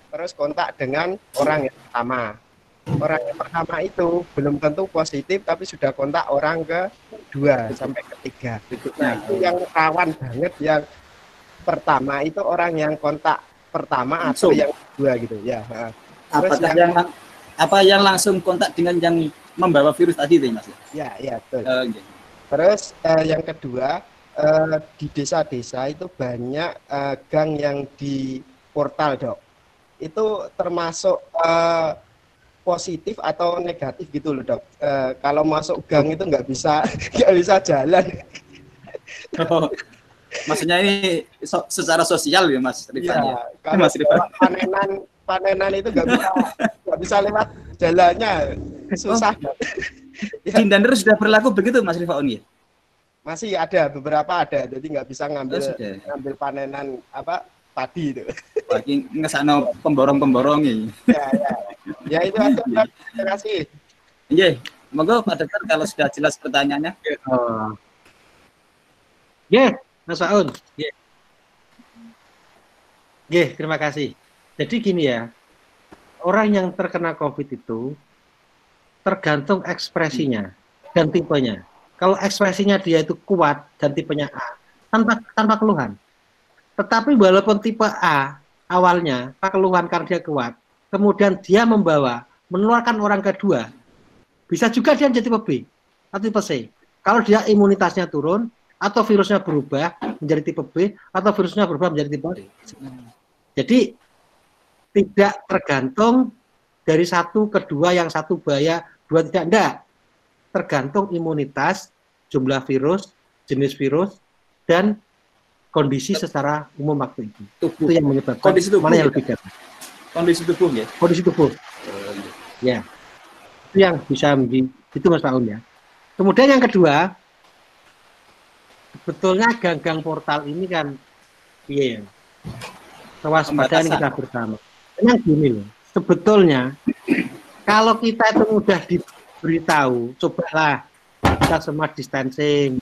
terus kontak dengan orang yang pertama. Orang yang pertama itu belum tentu positif, tapi sudah kontak orang kedua sampai ketiga. Nah, itu yang rawan banget yang pertama itu orang yang kontak pertama atau Langsung. yang kedua gitu ya. Terus Apakah yang- yang apa yang langsung kontak dengan yang membawa virus tadi itu, Mas? Ya, ya betul. Eh, nggih. Terus eh, yang kedua eh, di desa-desa itu banyak eh, gang yang di portal dok. Itu termasuk eh, positif atau negatif gitu loh dok. Eh, kalau masuk gang itu nggak bisa nggak bisa jalan. Oh, Maksudnya ini so- secara sosial ya, Mas Rifan ya. Ya, Mas Rifan. panenan panenan itu nggak bisa nggak bisa lewat jalannya susah. Dok. Di Dander sudah berlaku begitu, Mas Rifaun ya? Masih ada beberapa ada, jadi nggak bisa Oh, ngambil sudah. ngambil panenan apa padi itu. Lagi ngesano pemborong-pemborong ini. ya, ya. ya itu aja Dok. terima kasih Nggih, monggo Pak Dokter kalau sudah jelas pertanyaannya. Oh. Ye, Mas Aun. Ye. Ye, terima kasih. Jadi gini ya, orang yang terkena COVID itu tergantung ekspresinya dan tipenya. Kalau ekspresinya dia itu kuat dan tipenya A, tanpa tanpa keluhan. Tetapi walaupun tipe A awalnya keluhan karena dia kuat, kemudian dia membawa menularkan orang kedua, bisa juga dia menjadi tipe B atau tipe C. Kalau dia imunitasnya turun atau virusnya berubah menjadi tipe B atau virusnya berubah menjadi tipe D. Jadi tidak tergantung dari satu ke dua yang satu bahaya, dua tidak enggak. Tergantung imunitas, jumlah virus, jenis virus dan kondisi secara umum waktu itu. Tubuh. Itu yang menyebabkan Kondisi tubuh mana yang gitu. lebih gampang. Kondisi tubuh ya. Kondisi tubuh. Ya. Itu yang bisa menjadi itu Mas Paun ya. Kemudian yang kedua, sebetulnya gang-gang portal ini kan iya ya. Kewaspadaan kita bersama. Memang gini loh, sebetulnya kalau kita itu mudah diberitahu, cobalah kita semua distancing,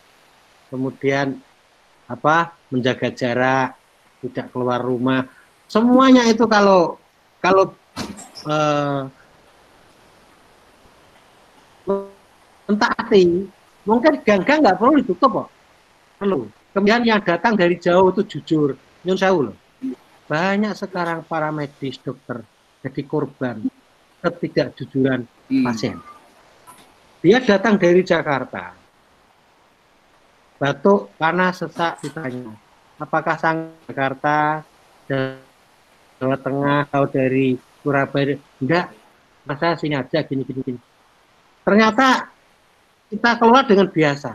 kemudian apa menjaga jarak, tidak keluar rumah, semuanya itu kalau kalau eh, mentaati, mungkin gang-gang nggak perlu ditutup kok. Perlu. Kemudian yang datang dari jauh itu jujur, nyun sewu loh. Banyak sekarang para medis dokter jadi korban ketidakjujuran Hmm. pasien. Dia datang dari Jakarta, batuk, panas, sesak, ditanya, apakah sang Jakarta, Jawa Tengah, atau dari Surabaya? Enggak, masa sini aja, gini, gini, gini. Ternyata kita keluar dengan biasa.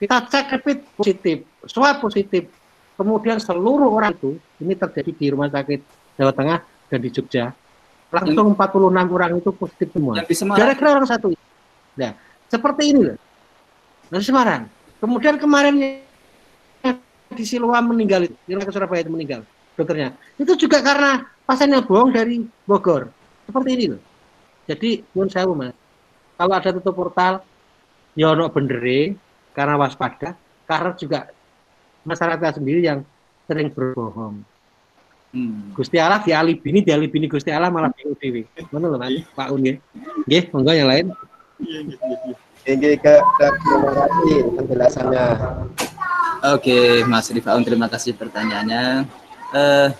Kita cek rapid positif, swab positif, kemudian seluruh orang itu, ini terjadi di Rumah Sakit Jawa Tengah dan di Jogja, langsung 46 orang itu positif semua. Gara-gara orang satu. Nah, seperti ini loh. Nah, Semarang. Kemudian kemarin di Siloam meninggal itu, di ke Surabaya itu meninggal dokternya. Itu juga karena pasien yang bohong dari Bogor. Seperti ini loh. Jadi, pun saya mas, kalau ada tutup portal, ya ono bendere karena waspada, karena juga masyarakat sendiri yang sering berbohong. Hmm. Gusti Allah di alibini, di alibini Gusti Allah malah bingung dewi. Mana loh Mas? Pak Un nggih. Nggih, monggo yang lain. Iya, iya, iya. Ini ke, ke terima kasih penjelasannya. Oke, Mas Rifaun, terima kasih pertanyaannya. Uh,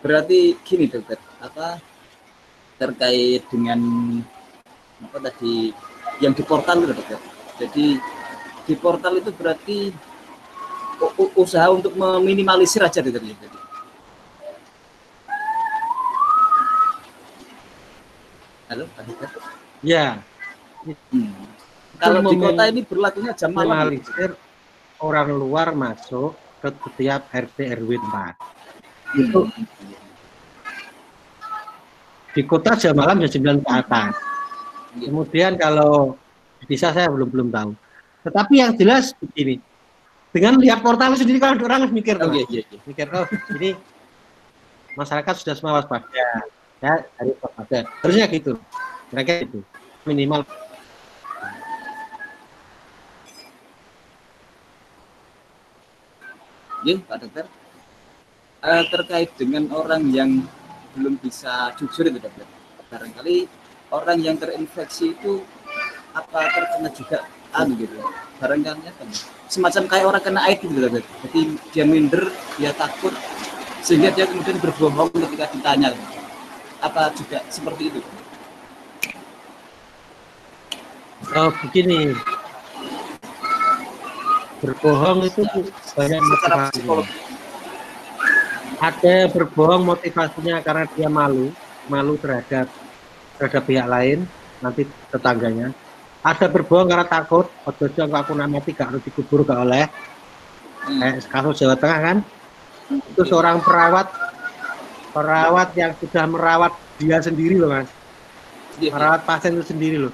berarti gini dokter, apa terkait dengan apa tadi yang di portal itu dokter. Jadi di portal itu berarti usaha untuk meminimalisir aja dokter. Jadi Halo, Pak Ya. Hmm. Kalau di kota ini berlakunya jam malam. orang luar masuk ke setiap RT RW 4. Itu di kota jam malam jam 9 ke atas. Kemudian kalau bisa saya belum belum tahu. Tetapi yang jelas begini, dengan lihat portal sendiri kalau orang mikir, oh, iya, iya, iya. mikir oh ini masyarakat sudah semua waspada ya dari waspada harusnya gitu mereka itu minimal Ya, Pak Dokter. Uh, terkait dengan orang yang belum bisa jujur itu, Dokter. Barangkali orang yang terinfeksi itu apa terkena juga anu gitu. Barangkali apa? Semacam kayak orang kena AIDS gitu, Dokter. Jadi dia minder, dia takut sehingga dia kemudian berbohong ketika ditanya. Apa juga seperti itu? Oh, begini. Berbohong itu banyak motivasi. Ada berbohong motivasinya karena dia malu, malu terhadap terhadap pihak lain, nanti tetangganya. Ada berbohong karena takut, ojo aku nak mati gak harus dikubur gak oleh. Kayak kasus Jawa Tengah kan, itu seorang perawat perawat yang sudah merawat dia sendiri loh mas iya, iya. merawat pasien itu sendiri loh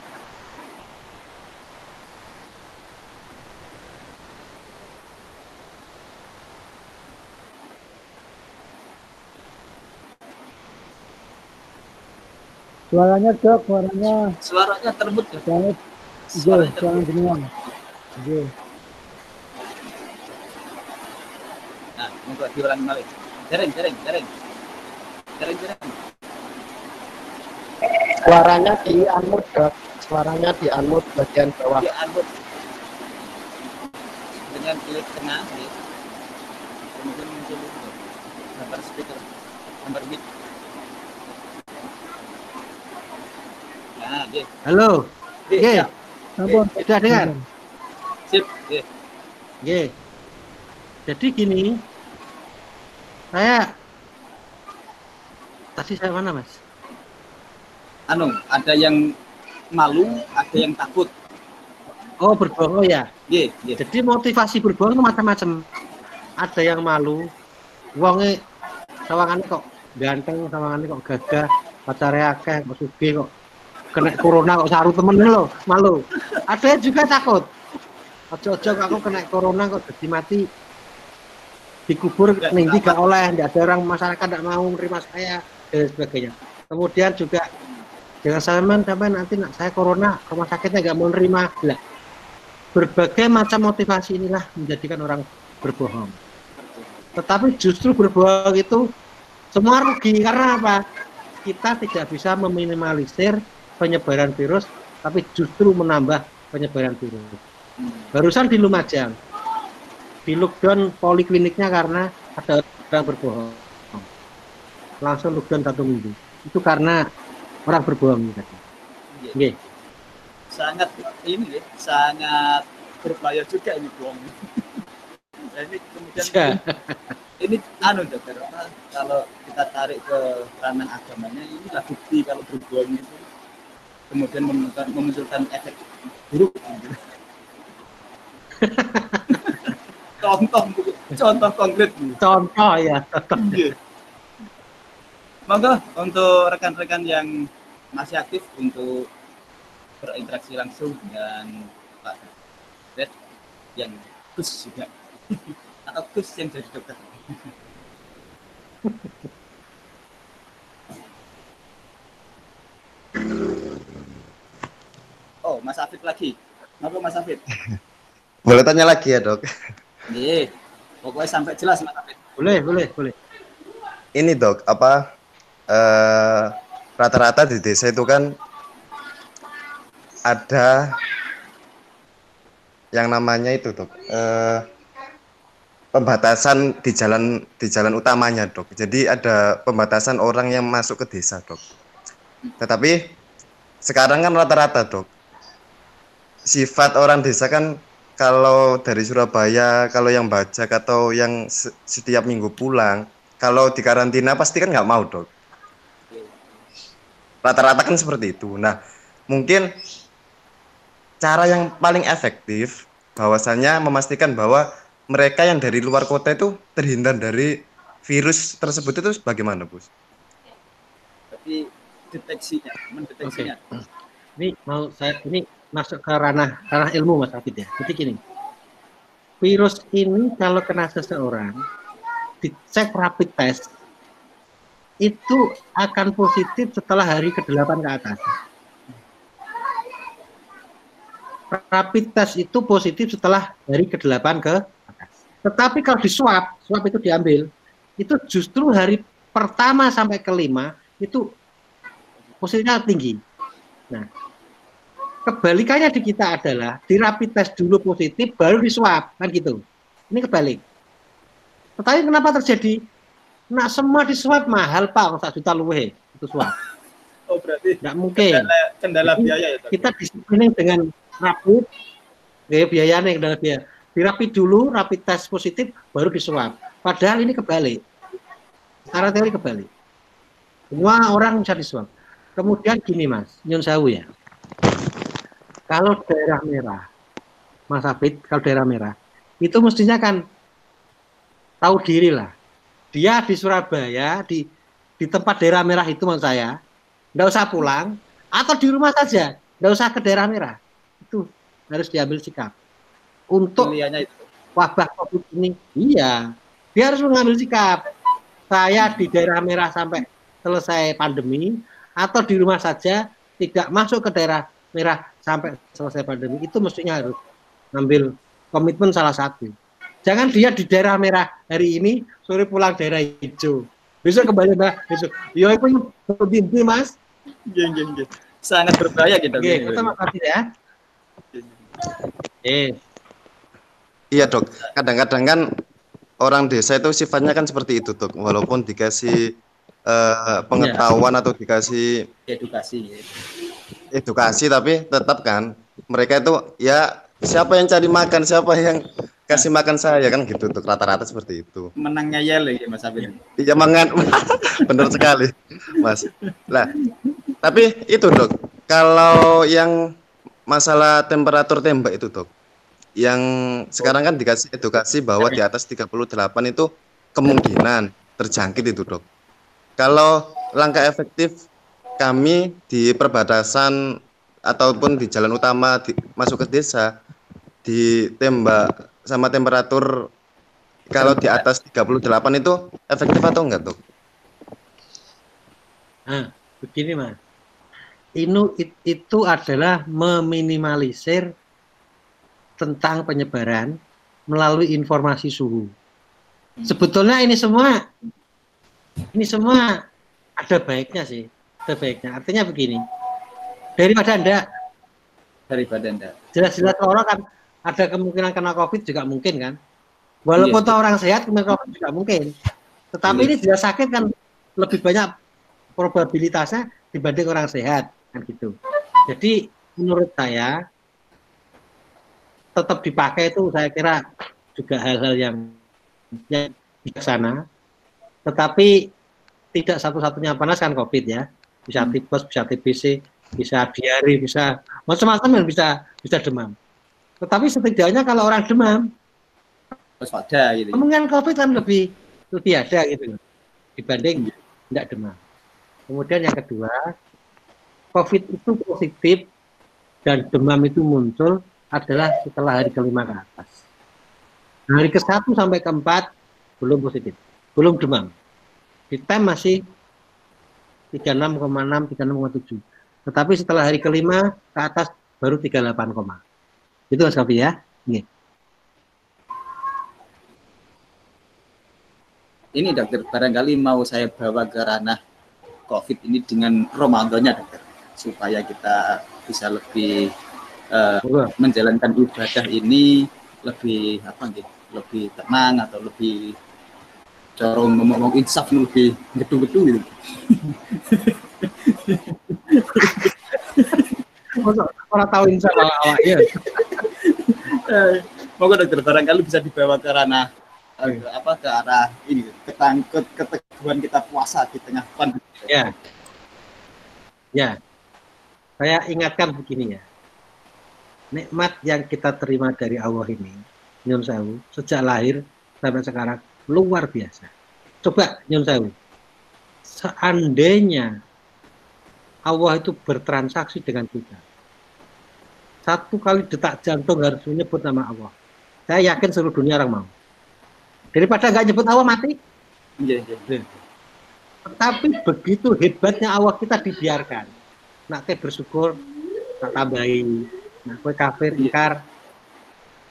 Suaranya cok, suaranya. Suaranya terbut ya. Suaranya, suaranya suaranya jenengan. Iya. Nah, untuk diulangi balik. Jaring, jaring, jaring. Suaranya di unmute, Dok. Suaranya di unmute bagian bawah. Di unmute. Dengan klik tengah, ya. kemudian muncul gambar speaker, gambar mic. Ya. Halo. Oke. Sampun, sudah dengar? Sip, ya. Jadi gini, saya Tadi saya mana, Mas? Anu, ada yang malu, ada yang takut. Oh, berbohong ya? Yeah, yeah. Jadi motivasi berbohong itu macam-macam. Ada yang malu, wonge sawangannya kok ganteng, sawangannya kok gagah, pacarnya akeh, kok suge kok kena corona kok saru temen lo, malu. Ada juga takut. Ojo-ojo aku kena corona kok jadi mati dikubur nih gak oleh, tidak ada orang masyarakat tidak mau menerima saya dan sebagainya. Kemudian juga dengan Salman sampai nanti nak saya corona rumah sakitnya nggak mau nerima lah. Berbagai macam motivasi inilah menjadikan orang berbohong. Tetapi justru berbohong itu semua rugi karena apa? Kita tidak bisa meminimalisir penyebaran virus, tapi justru menambah penyebaran virus. Barusan di Lumajang, di lockdown polikliniknya karena ada orang berbohong langsung lockdown satu minggu itu karena orang berbohong. Iya. Sangat ini sangat berbahaya juga ini bohong. ini kemudian ya. ini, ini anu dokter kalau kita tarik ke ranah agamanya ini bukti kalau berbohong itu kemudian memunculkan, memunculkan efek buruk. Contoh contoh konkret. Contoh ya iya. Monggo untuk rekan-rekan yang masih aktif untuk berinteraksi langsung dengan Pak Red yang khusus juga. Atau atau Gus yang jadi dokter? oh, Mas Afid lagi. Kenapa Mas Afid? Boleh tanya lagi ya dok? Iya, pokoknya sampai jelas Mas Afid. Boleh, boleh, boleh. Ini dok, apa eh, rata-rata di desa itu kan ada yang namanya itu dok eh, pembatasan di jalan di jalan utamanya dok. Jadi ada pembatasan orang yang masuk ke desa dok. Tetapi sekarang kan rata-rata dok. Sifat orang desa kan kalau dari Surabaya kalau yang bajak atau yang se- setiap minggu pulang kalau di karantina pasti kan nggak mau dok. Rata-rata kan seperti itu. Nah mungkin cara yang paling efektif bahwasannya memastikan bahwa mereka yang dari luar kota itu terhindar dari virus tersebut itu bagaimana bos? Tapi deteksinya, mendeteksinya. Ini mau saya ini masuk ke ranah ranah ilmu Mas Afid ya. Jadi gini. Virus ini kalau kena seseorang dicek rapid test itu akan positif setelah hari ke-8 ke atas. Rapid test itu positif setelah hari ke-8 ke atas. Tetapi kalau di swab, swab itu diambil, itu justru hari pertama sampai kelima itu positifnya tinggi. Nah, kebalikannya di kita adalah di rapid test dulu positif baru di swab kan gitu. Ini kebalik. Tetapi kenapa terjadi? Nah semua di swab mahal pak, satu juta luwe itu swab. Oh, berarti Nggak mungkin. kendala, kendala biaya ya, Dok? Kita disiplinin dengan rapid, ya biayanya kendala biaya. Di rapid dulu, rapid test positif, baru di swab. Padahal ini kebalik. Secara teori kebalik. Semua orang bisa di swab. Kemudian gini mas, nyun sewu ya. Kalau daerah merah, Mas Afid, kalau daerah merah, itu mestinya kan tahu diri lah. Dia di Surabaya, di di tempat daerah merah itu maksud saya, nggak usah pulang, atau di rumah saja, nggak usah ke daerah merah. Itu harus diambil sikap. Untuk itu. wabah COVID ini, iya, dia harus mengambil sikap. Saya di daerah merah sampai selesai pandemi, atau di rumah saja, tidak masuk ke daerah merah sampai selesai pandemi, itu mestinya harus ngambil komitmen salah satu. Jangan dia di daerah merah hari ini, sore pulang daerah hijau. Besok kembali merah, besok. Ya itu berhenti, mas. Geng, geng, geng. Sangat berbahaya kita. Oke, kita makasih ya. Eh, Iya dok, kadang-kadang kan orang desa itu sifatnya kan seperti itu dok, walaupun dikasih eh, pengetahuan atau dikasih Edukasi. Ya. edukasi, tapi tetap kan mereka itu ya siapa yang cari makan, siapa yang kasih makan saya kan gitu dok, rata-rata seperti itu. Menangnya yel ya Mas Afid. Iya mangan, benar sekali, Mas. Lah, tapi itu dok, kalau yang masalah temperatur tembak itu dok, yang sekarang kan dikasih edukasi bahwa di atas 38 itu kemungkinan terjangkit itu dok. Kalau langkah efektif kami di perbatasan ataupun di jalan utama di, masuk ke desa ditembak sama temperatur kalau di atas 38 itu efektif atau enggak tuh? Nah, begini mas. Inu it- itu adalah meminimalisir tentang penyebaran melalui informasi suhu. Sebetulnya ini semua ini semua ada baiknya sih, ada baiknya. Artinya begini, daripada anda Daripada Anda. jelas-jelas orang kan ada kemungkinan kena COVID juga mungkin kan. Walaupun Iya. orang sehat kena COVID juga mungkin. Tetapi Iya. ini jelas sakit kan lebih banyak probabilitasnya dibanding orang sehat kan gitu. Jadi menurut saya tetap dipakai itu saya kira juga hal-hal yang yang bijaksana. Tetapi tidak satu-satunya panas kan COVID ya. Bisa Hmm. tipes, bisa TBC, bisa diare, bisa macam-macam yang bisa bisa demam. Tetapi setidaknya kalau orang demam, ada gitu. kemungkinan COVID kan lebih lebih ada gitu dibanding tidak demam. Kemudian yang kedua, COVID itu positif dan demam itu muncul adalah setelah hari kelima ke atas. Hari ke satu sampai ke empat belum positif, belum demam. Di time masih 36,6, 36,7. Tetapi setelah hari kelima ke atas baru 38, itu Mas Kavi ya. Ini. Ini dokter, barangkali mau saya bawa ke ranah COVID ini dengan Ramadannya dokter, supaya kita bisa lebih uh, menjalankan ibadah ini lebih apa gitu, lebih tenang atau lebih corong ngomong insaf lebih gedung-gedung gitu. Orang tahu insaf awak ya. Moga dokter barangkali bisa dibawa ke ranah uh, apa ke arah ini ketangkut keteguhan kita puasa di tengah pandemi. Ya. Ya. Saya ingatkan begini ya. Nikmat yang kita terima dari Allah ini, Nyun Sewu, sejak lahir sampai sekarang luar biasa. Coba Nyun Sewu, seandainya Allah itu bertransaksi dengan kita, satu kali detak jantung harus menyebut nama Allah. Saya yakin seluruh dunia orang mau. Daripada nggak nyebut Allah mati. Iya, iya. Iya. Tapi begitu hebatnya Allah kita dibiarkan. Nak ke bersyukur, tak tambahin. Nak kue kafir, ingkar,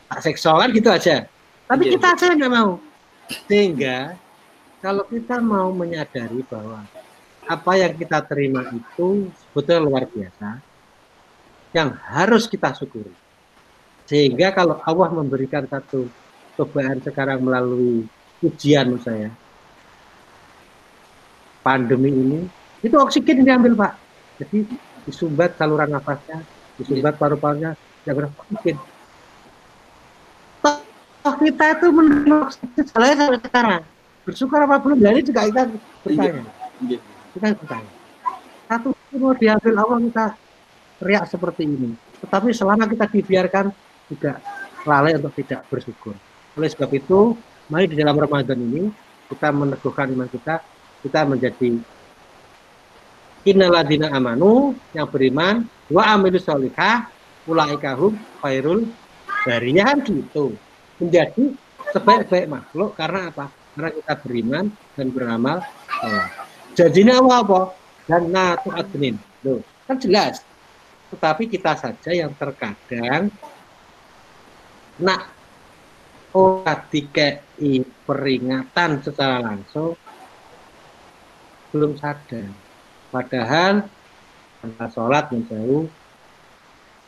tak seksual kan gitu aja. Tapi Iya, kita aja nggak mau. Sehingga kalau kita mau menyadari bahwa apa yang kita terima itu sebetulnya luar biasa, yang harus kita syukuri. Sehingga kalau Allah memberikan satu cobaan sekarang melalui ujian saya, pandemi ini, itu oksigen diambil Pak. Jadi disumbat saluran nafasnya, disumbat paru-parunya, berapa oksigen. Kita itu menerima salahnya sampai sekarang. Bersyukur apa belum? Ini juga kita bertanya. Iya. Kita bertanya. Satu mau diambil Allah kita teriak seperti ini. Tetapi selama kita dibiarkan tidak lalai untuk tidak bersyukur. Oleh sebab itu, mari di dalam Ramadan ini kita meneguhkan iman kita, kita menjadi innaladina amanu yang beriman wa amilus solihah ulaikahum khairul bariyahan gitu menjadi sebaik-baik makhluk karena apa? Karena kita beriman dan beramal soleh. Janjinya Allah apa? Dan natu adnin. Loh, kan jelas. Tetapi kita saja yang terkadang nak ora dikei peringatan secara langsung belum sadar. Padahal angka sholat menjauh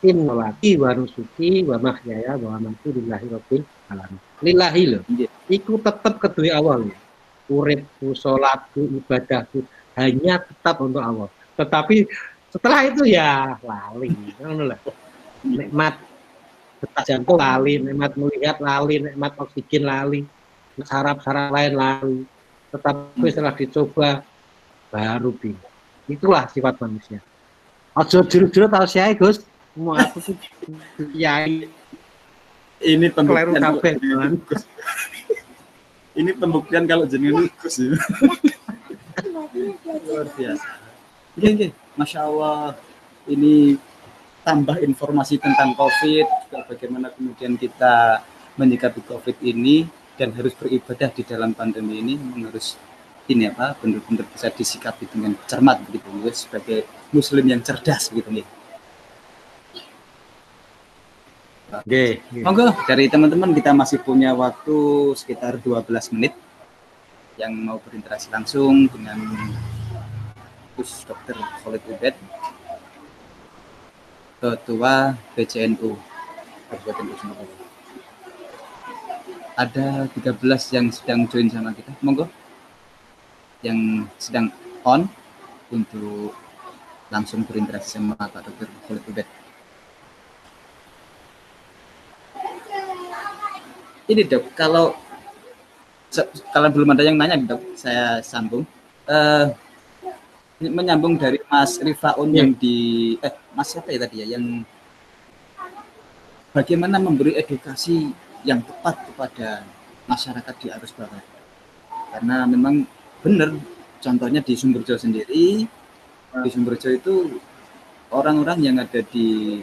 innalati wa nusuki wa mahyaya wa mamati lillahi rabbil alamin. Lillahi. Iya. Iku tetap kedua loh. Uripku, sholatku, ibadahku hanya tetap untuk Allah. Tetapi setelah itu ya lali. Ngono lah. Nikmat detak jantung lali, nikmat melihat lali, nikmat oksigen lali, saraf-saraf lain lali. Tetapi setelah dicoba baru bingung. Itulah sifat manusia. Ojo juru-juru tahu saya Gus. Mau aku tuh kiai Ini pembuktian kalau jenengan Gus. Ini pembuktian kalau jenengan Gus ya. Luar biasa. Oke, oke. Masya Allah. Ini tambah informasi tentang COVID, bagaimana kemudian kita menyikapi COVID ini dan harus beribadah di dalam pandemi ini harus ini apa benar-benar bisa disikapi dengan cermat begitu sebagai muslim yang cerdas begitu nih. Oke. Monggo dari teman-teman kita masih punya waktu sekitar 12 menit yang mau berinteraksi langsung dengan Gus Dr. Khalid Ubed Ketua BCNU Kabupaten Ujung Ada 13 yang sedang join sama kita. Monggo yang sedang on untuk langsung berinteraksi sama Pak Dr. Khalid Ubed. Ini dok, kalau kalau belum ada yang nanya dok, saya sambung. Eh, menyambung dari Mas Rifaun Ya. yang di eh Mas siapa ya tadi ya yang bagaimana memberi edukasi yang tepat kepada masyarakat di arus bawah. Karena memang benar contohnya di Sumberjo sendiri di Sumberjo itu orang-orang yang ada di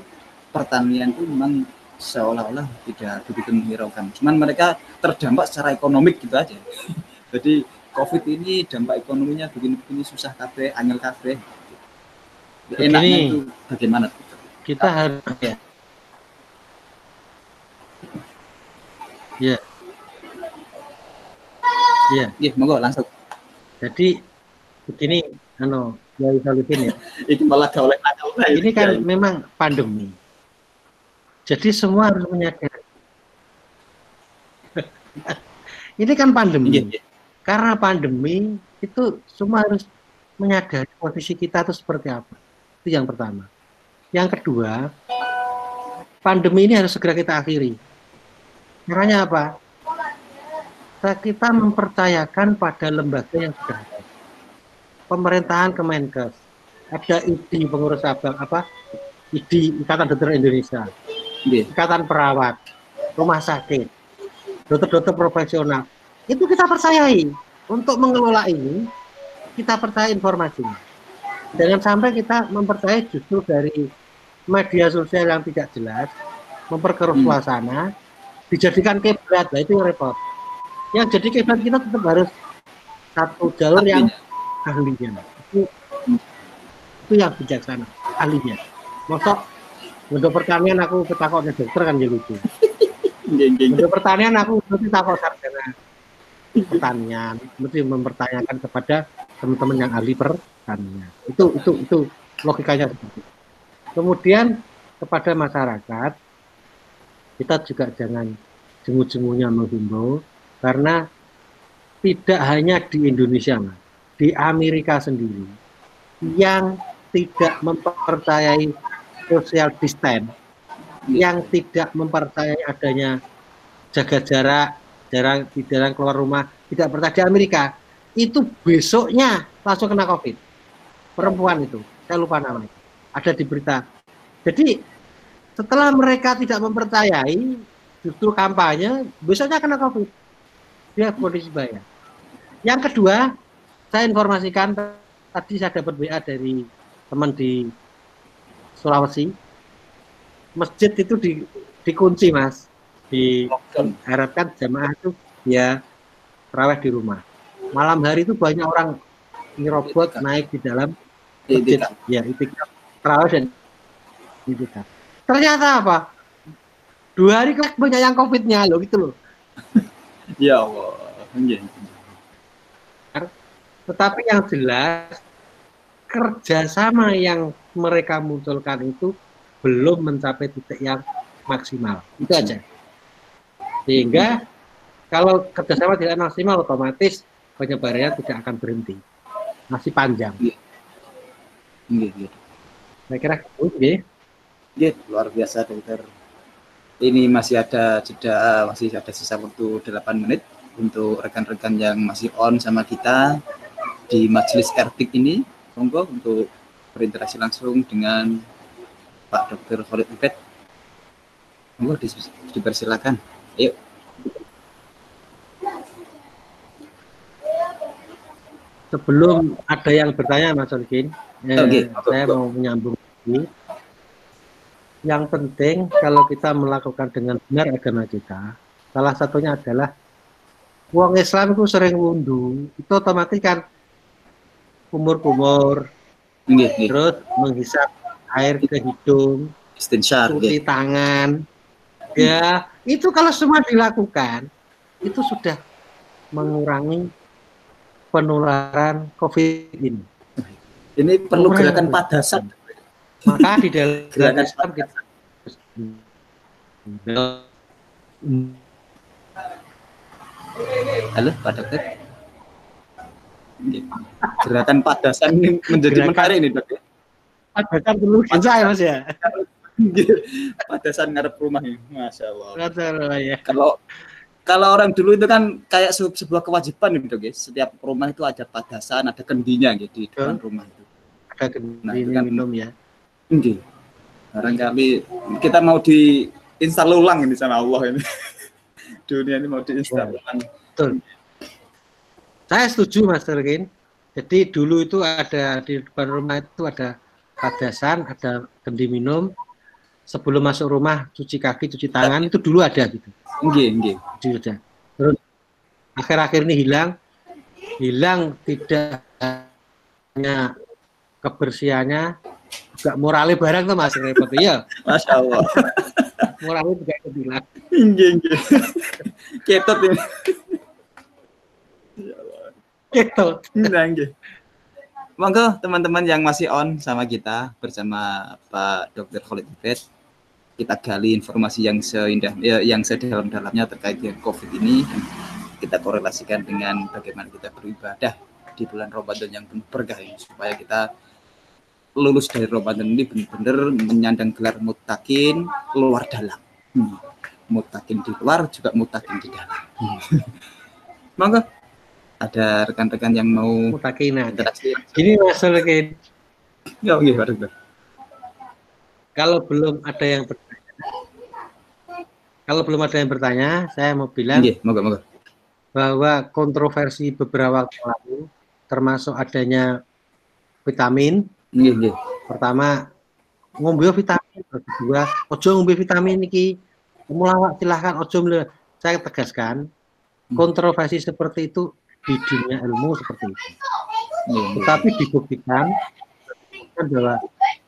pertanian itu memang seolah-olah tidak begitu menghiraukan. Cuman mereka terdampak secara ekonomik gitu aja. Jadi COVID ini dampak ekonominya begini-begini susah kafe, angel kafe. Enaknya itu bagaimana? kita harus ya. Ya. Ya, Iya, monggo langsung. jadi begini anu ya ya. Itu malah oleh. Ini kan memang pandemi. Jadi semua harus menyadari. Ini kan pandemi. iya. Karena pandemi itu semua harus menyadari posisi kita itu seperti apa. Itu yang pertama. Yang kedua, pandemi ini harus segera kita akhiri. Caranya apa? Kita mempercayakan pada lembaga yang sudah ada. Pemerintahan Kemenkes, ada ID pengurus cabang apa? ID Ikatan Dokter Indonesia. Ikatan perawat, rumah sakit, dokter-dokter profesional. Itu kita percayai untuk mengelola ini, kita percaya informasinya. Jangan sampai kita mempercayai justru dari media sosial yang tidak jelas, memperkeruh Hmm. suasana, dijadikan kiblat, nah itu yang repot. Yang jadi kiblat kita tetap harus satu jalur yang ahlinya. Itu, itu yang bijaksana, ahlinya. Masuk untuk pertanian aku ketakutnya dokter kan jadi lucu. Untuk pertanian aku mesti takut sarjana pertanian, mesti mempertanyakan kepada teman-teman yang ahli pertanian. Itu itu itu logikanya seperti itu. Kemudian kepada masyarakat kita juga jangan jemu-jemunya menghimbau karena tidak hanya di Indonesia, Mas. di Amerika sendiri yang tidak mempercayai social distance, yang tidak mempercayai adanya jaga jarak, jarang jarang keluar rumah, tidak percaya di Amerika, itu besoknya langsung kena COVID. Perempuan itu, saya lupa namanya. Ada di berita. Jadi setelah mereka tidak mempercayai justru kampanye, besoknya kena COVID. Dia kondisi bahaya. Yang kedua, saya informasikan tadi saya dapat WA dari teman di Sulawesi. Masjid itu di, dikunci, Mas. Diharapkan jamaah itu ya terawih di rumah. Malam hari itu banyak orang nyerobot naik di dalam masjid. Itikaf. Ya, itikaf terawih dan itikaf. Ternyata apa? Dua hari kok banyak yang COVID-nya loh gitu loh. Ya Allah. Iya. Tetapi yang jelas kerjasama yang mereka munculkan itu belum mencapai titik yang maksimal. Itu aja. Sehingga kalau kerjasama tidak maksimal otomatis penyebarannya tidak akan berhenti. Masih panjang. Iya, iya. Saya kira itu ya. Iya, luar biasa dokter. Ini masih ada jeda, masih ada sisa waktu 8 menit untuk rekan-rekan yang masih on sama kita di majelis Ertik ini. Monggo untuk berinteraksi langsung dengan Pak Dr. Khalid Ubed. Monggo dipersilakan. Ayo. Sebelum ada yang bertanya Mas Olkin, eh, Oke, saya oke. mau menyambung lagi. Yang penting kalau kita melakukan dengan benar agama kita, salah satunya adalah uang Islam itu sering wundu, itu otomatis kan kumur-kumur, Nggih, nggih. terus menghisap air ke hidung, Istinsyar, cuci tangan. Ya, itu kalau semua dilakukan, itu sudah mengurangi penularan COVID ini. Ini perlu Mengurangi gerakan padasan. Maka di dalam Gerakan Islam kita Halo, Pak Dokter. Gerakan padasan ini menjadi Gerakan- menarik ini, Dok. adakan dulu saya mas ya. Padasan ngarep rumah ini, masya Allah. Ya. Kalau kalau orang dulu itu kan kayak se- sebuah kewajiban gitu, guys. Setiap rumah itu ada padasan, ada kendinya gitu di depan rumah itu. Ada Nah, kendini itu kan- minum ya. Nggih. Barangkali kita mau diinstal ulang ini sama Allah ini. Dunia ini mau diinstal Ya. ulang. Betul. Saya setuju Mas Terkin. Jadi dulu itu ada di depan rumah itu ada padasan, ada kendi minum. sebelum masuk rumah cuci kaki, cuci tangan itu dulu ada gitu. Nggih, nggih. Dulu ada. Terus akhir-akhir ini hilang, hilang tidak hanya kebersihannya, juga moralnya barang tuh masih repot. Iya, Masya Allah. moralnya juga hilang. Nggih, nggih. Ketut ini. Gitu. Monggo teman-teman yang masih on sama kita bersama Pak Dr. Khalid Ibed, kita gali informasi yang seindah ya, yang sedalam-dalamnya terkait dengan COVID ini kita korelasikan dengan bagaimana kita beribadah di bulan Ramadan yang berkah ini supaya kita lulus dari Ramadan ini benar-benar menyandang gelar mutakin luar dalam. Hmm. Mutakin di luar juga mutakin di dalam. Hmm. ada rekan-rekan yang mau Mutakina. interaksi Gini Mas Sulkin, Ya, oke, Pak kalau belum ada yang bertanya, kalau belum ada yang bertanya, saya mau bilang Nggih, moga moga. bahwa kontroversi beberapa waktu lalu, termasuk adanya vitamin, Nggih, nggih. pertama ngombe vitamin, kedua ojo ngombe vitamin iki, mulawak silahkan ojo Saya tegaskan, kontroversi seperti itu di dunia ilmu seperti itu. Nggih. Tetapi dibuktikan bahwa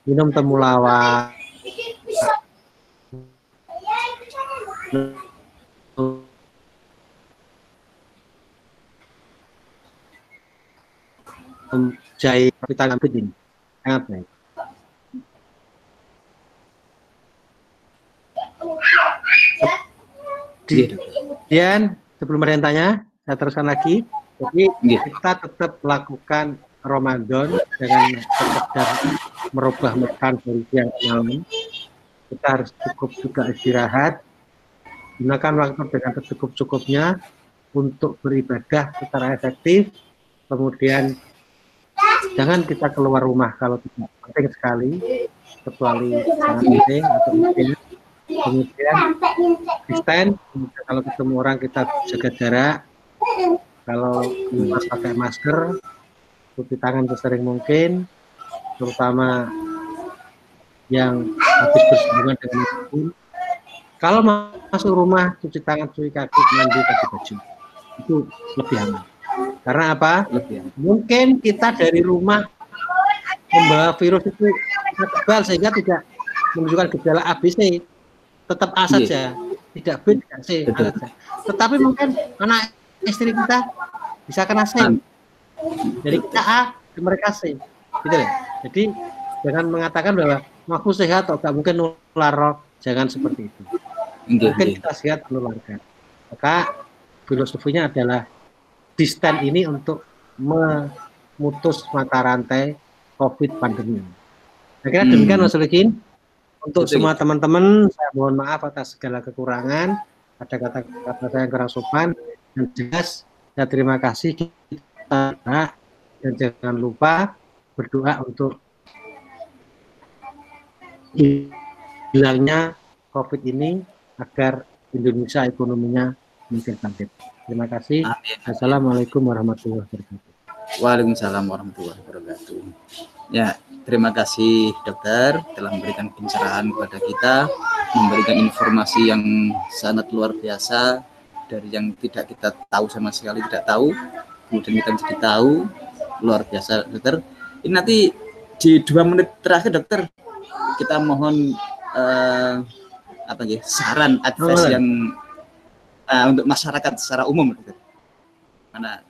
minum temulawak jahe vitamin B ini sangat baik. Kemudian sebelum ada yang tanya, saya teruskan lagi. Jadi Nggih. kita tetap lakukan Ramadan dengan sekedar merubah makan dari siang ke malam. Kita harus cukup juga istirahat. Gunakan waktu dengan secukup-cukupnya untuk beribadah secara efektif. Kemudian jangan kita keluar rumah kalau tidak penting sekali, kecuali sangat penting atau mungkin kemudian stand kalau ketemu orang kita jaga jarak kalau lupa pakai masker cuci tangan sesering mungkin terutama yang habis bersinggungan dengan apa pun kalau ma- masuk rumah cuci tangan cuci kaki mandi pakai baju. Itu lebih aman. Karena apa? Lebih ya. mungkin kita dari rumah membawa virus itu tebal sehingga tidak menunjukkan gejala ABC tetap A Iya. saja tidak B tidak C. Tetapi mungkin anak istri kita bisa kena Am- jadi kita A mereka C gitu ya jadi jangan mengatakan bahwa aku sehat atau gak mungkin nular roh jangan seperti itu mungkin kita sehat menularkan maka filosofinya adalah distan ini untuk memutus mata rantai COVID pandemi. Saya kira Hmm. demikian Mas Lukin. Untuk Betul. semua teman-teman, saya mohon maaf atas segala kekurangan. Ada kata-kata saya yang kurang sopan. Dan jelas, saya terima kasih kita dan jangan lupa berdoa untuk hilangnya COVID ini agar Indonesia ekonominya mungkin bangkit. Terima kasih. Amin. Assalamualaikum warahmatullahi wabarakatuh. Waalaikumsalam warahmatullahi wabarakatuh. Ya, terima kasih dokter telah memberikan pencerahan kepada kita, memberikan informasi yang sangat luar biasa dari yang tidak kita tahu sama sekali tidak tahu, kemudian kita menjadi tahu luar biasa dokter. Ini nanti di dua menit terakhir dokter kita mohon eh, apa ya saran advice Boleh. yang eh, untuk masyarakat secara umum dokter. Mana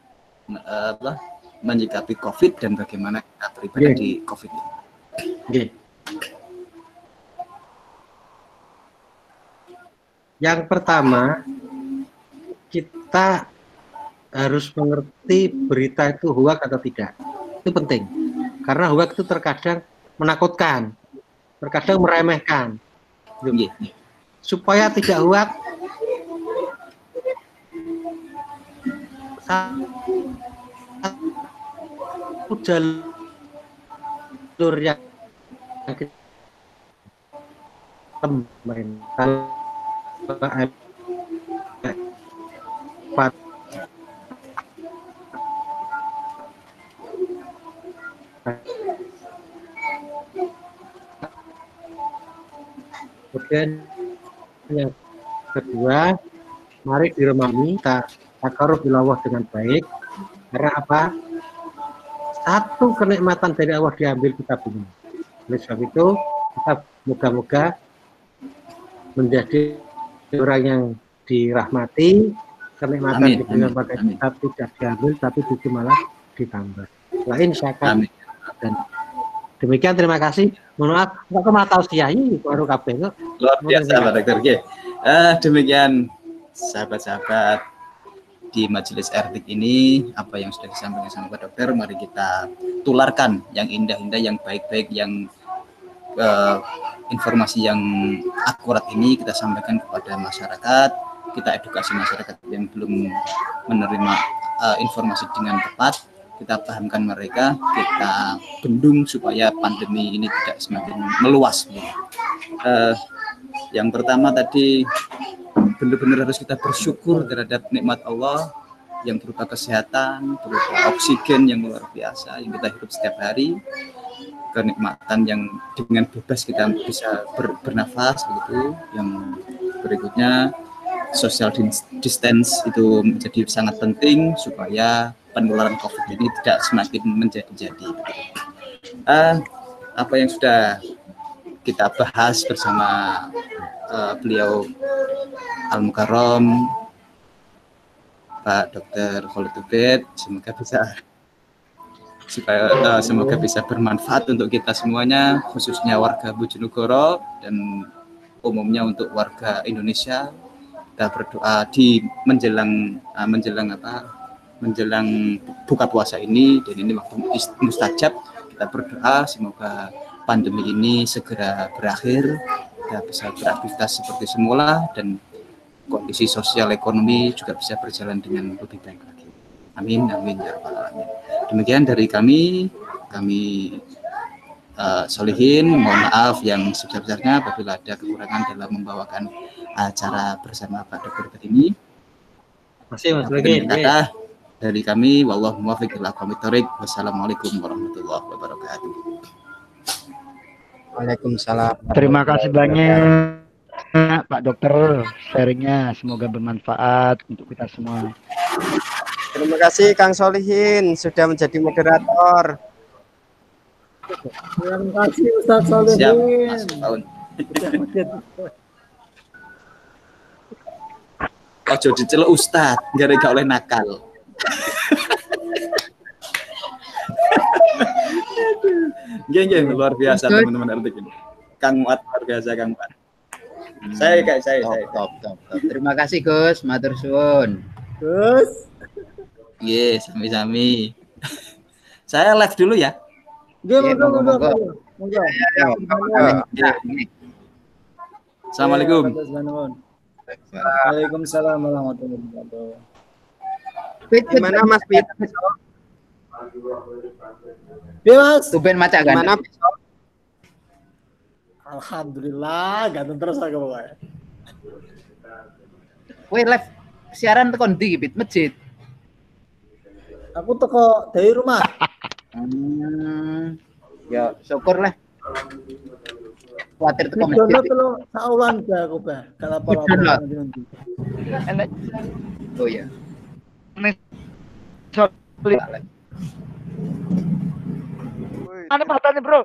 eh, apa menyikapi COVID dan bagaimana kita beribadah Iya. di COVID ini. Oke. Yang pertama, kita harus mengerti berita itu hoax atau tidak. Itu penting. Karena hoax itu terkadang menakutkan, terkadang meremehkan. Nggih. Supaya tidak hoax, satu jalur yang kita pemerintah Pak kemudian yang kedua mari diremami kita takarub bilawah dengan baik. Karena apa? Satu kenikmatan dari Allah diambil kita punya oleh sebab itu kita moga-moga menjadi orang yang dirahmati kenikmatan Amin, diberikan amin, pada amin. kita tidak diambil tapi justru malah ditambah lain syakat Amin. dan demikian terima kasih mohon maaf aku mau tahu siayi baru kabeh Luar biasa Pak Dokter. Oke. Eh, demikian sahabat-sahabat di majelis ertik ini apa yang sudah disampaikan sama Pak Dokter mari kita tularkan yang indah-indah yang baik-baik yang eh, informasi yang akurat ini kita sampaikan kepada masyarakat kita edukasi masyarakat yang belum menerima eh, informasi dengan tepat kita pahamkan mereka kita bendung supaya pandemi ini tidak semakin meluas. Eh, yang pertama tadi benar-benar harus kita bersyukur terhadap nikmat Allah yang berupa kesehatan, berupa oksigen yang luar biasa yang kita hidup setiap hari, kenikmatan yang dengan bebas kita bisa ber- bernafas begitu. Yang berikutnya social dis- distance itu menjadi sangat penting supaya penularan COVID ini tidak semakin menjadi-jadi. Eh, apa yang sudah kita bahas bersama eh, beliau Al Mukarrom Pak Dr. Khalid Ubed semoga bisa supaya eh, semoga bisa bermanfaat untuk kita semuanya khususnya warga Bojonegoro dan umumnya untuk warga Indonesia kita berdoa di menjelang eh, menjelang apa menjelang buka puasa ini dan ini waktu mustajab kita berdoa semoga pandemi ini segera berakhir kita bisa beraktivitas seperti semula dan kondisi sosial ekonomi juga bisa berjalan dengan lebih baik lagi. Amin, amin ya rabbal alamin. Demikian dari kami, kami eh, solihin, mohon maaf yang sebesar-besarnya apabila ada kekurangan dalam membawakan acara bersama Pak Dr. ini. masih mas lagi kata dari kami, wallahu muwaffiq ila. Wassalamualaikum warahmatullahi wabarakatuh. Waalaikumsalam. Terima kasih banyak Pak Dokter sharingnya. Semoga bermanfaat untuk kita semua. Terima kasih Kang Solihin sudah menjadi moderator. Terima kasih Ustaz Solihin. Ojo diceluk Ustad, gara-gara oleh nakal. Nggih, nggih, luar biasa teman-teman Artik ini. Kang Muat luar biasa Kang Muat. Saya kayak saya, Top, saya. top, top, top. Terima kasih Gus, matur suwun. Terus, Nggih, sami-sami. saya live dulu ya. Dia monggo monggo, monggo. monggo. Monggo. Ini. Assalamualaikum. Iya. Waalaikumsalam warahmatullahi wabarakatuh. Pit, Gimana Mas Pit? Iya Mas. Tuben maca kan? Gimana Alhamdulillah, ganteng terus aku pokoknya. Weh live siaran tekan di Pit masjid. Aku teko dari rumah. Hmm. Ya, syukur lah. Khawatir tekan Download masjid. lo saulan ke aku bah. Kalau apa Download. nanti. Enak Oh iya. Mana matanya bro?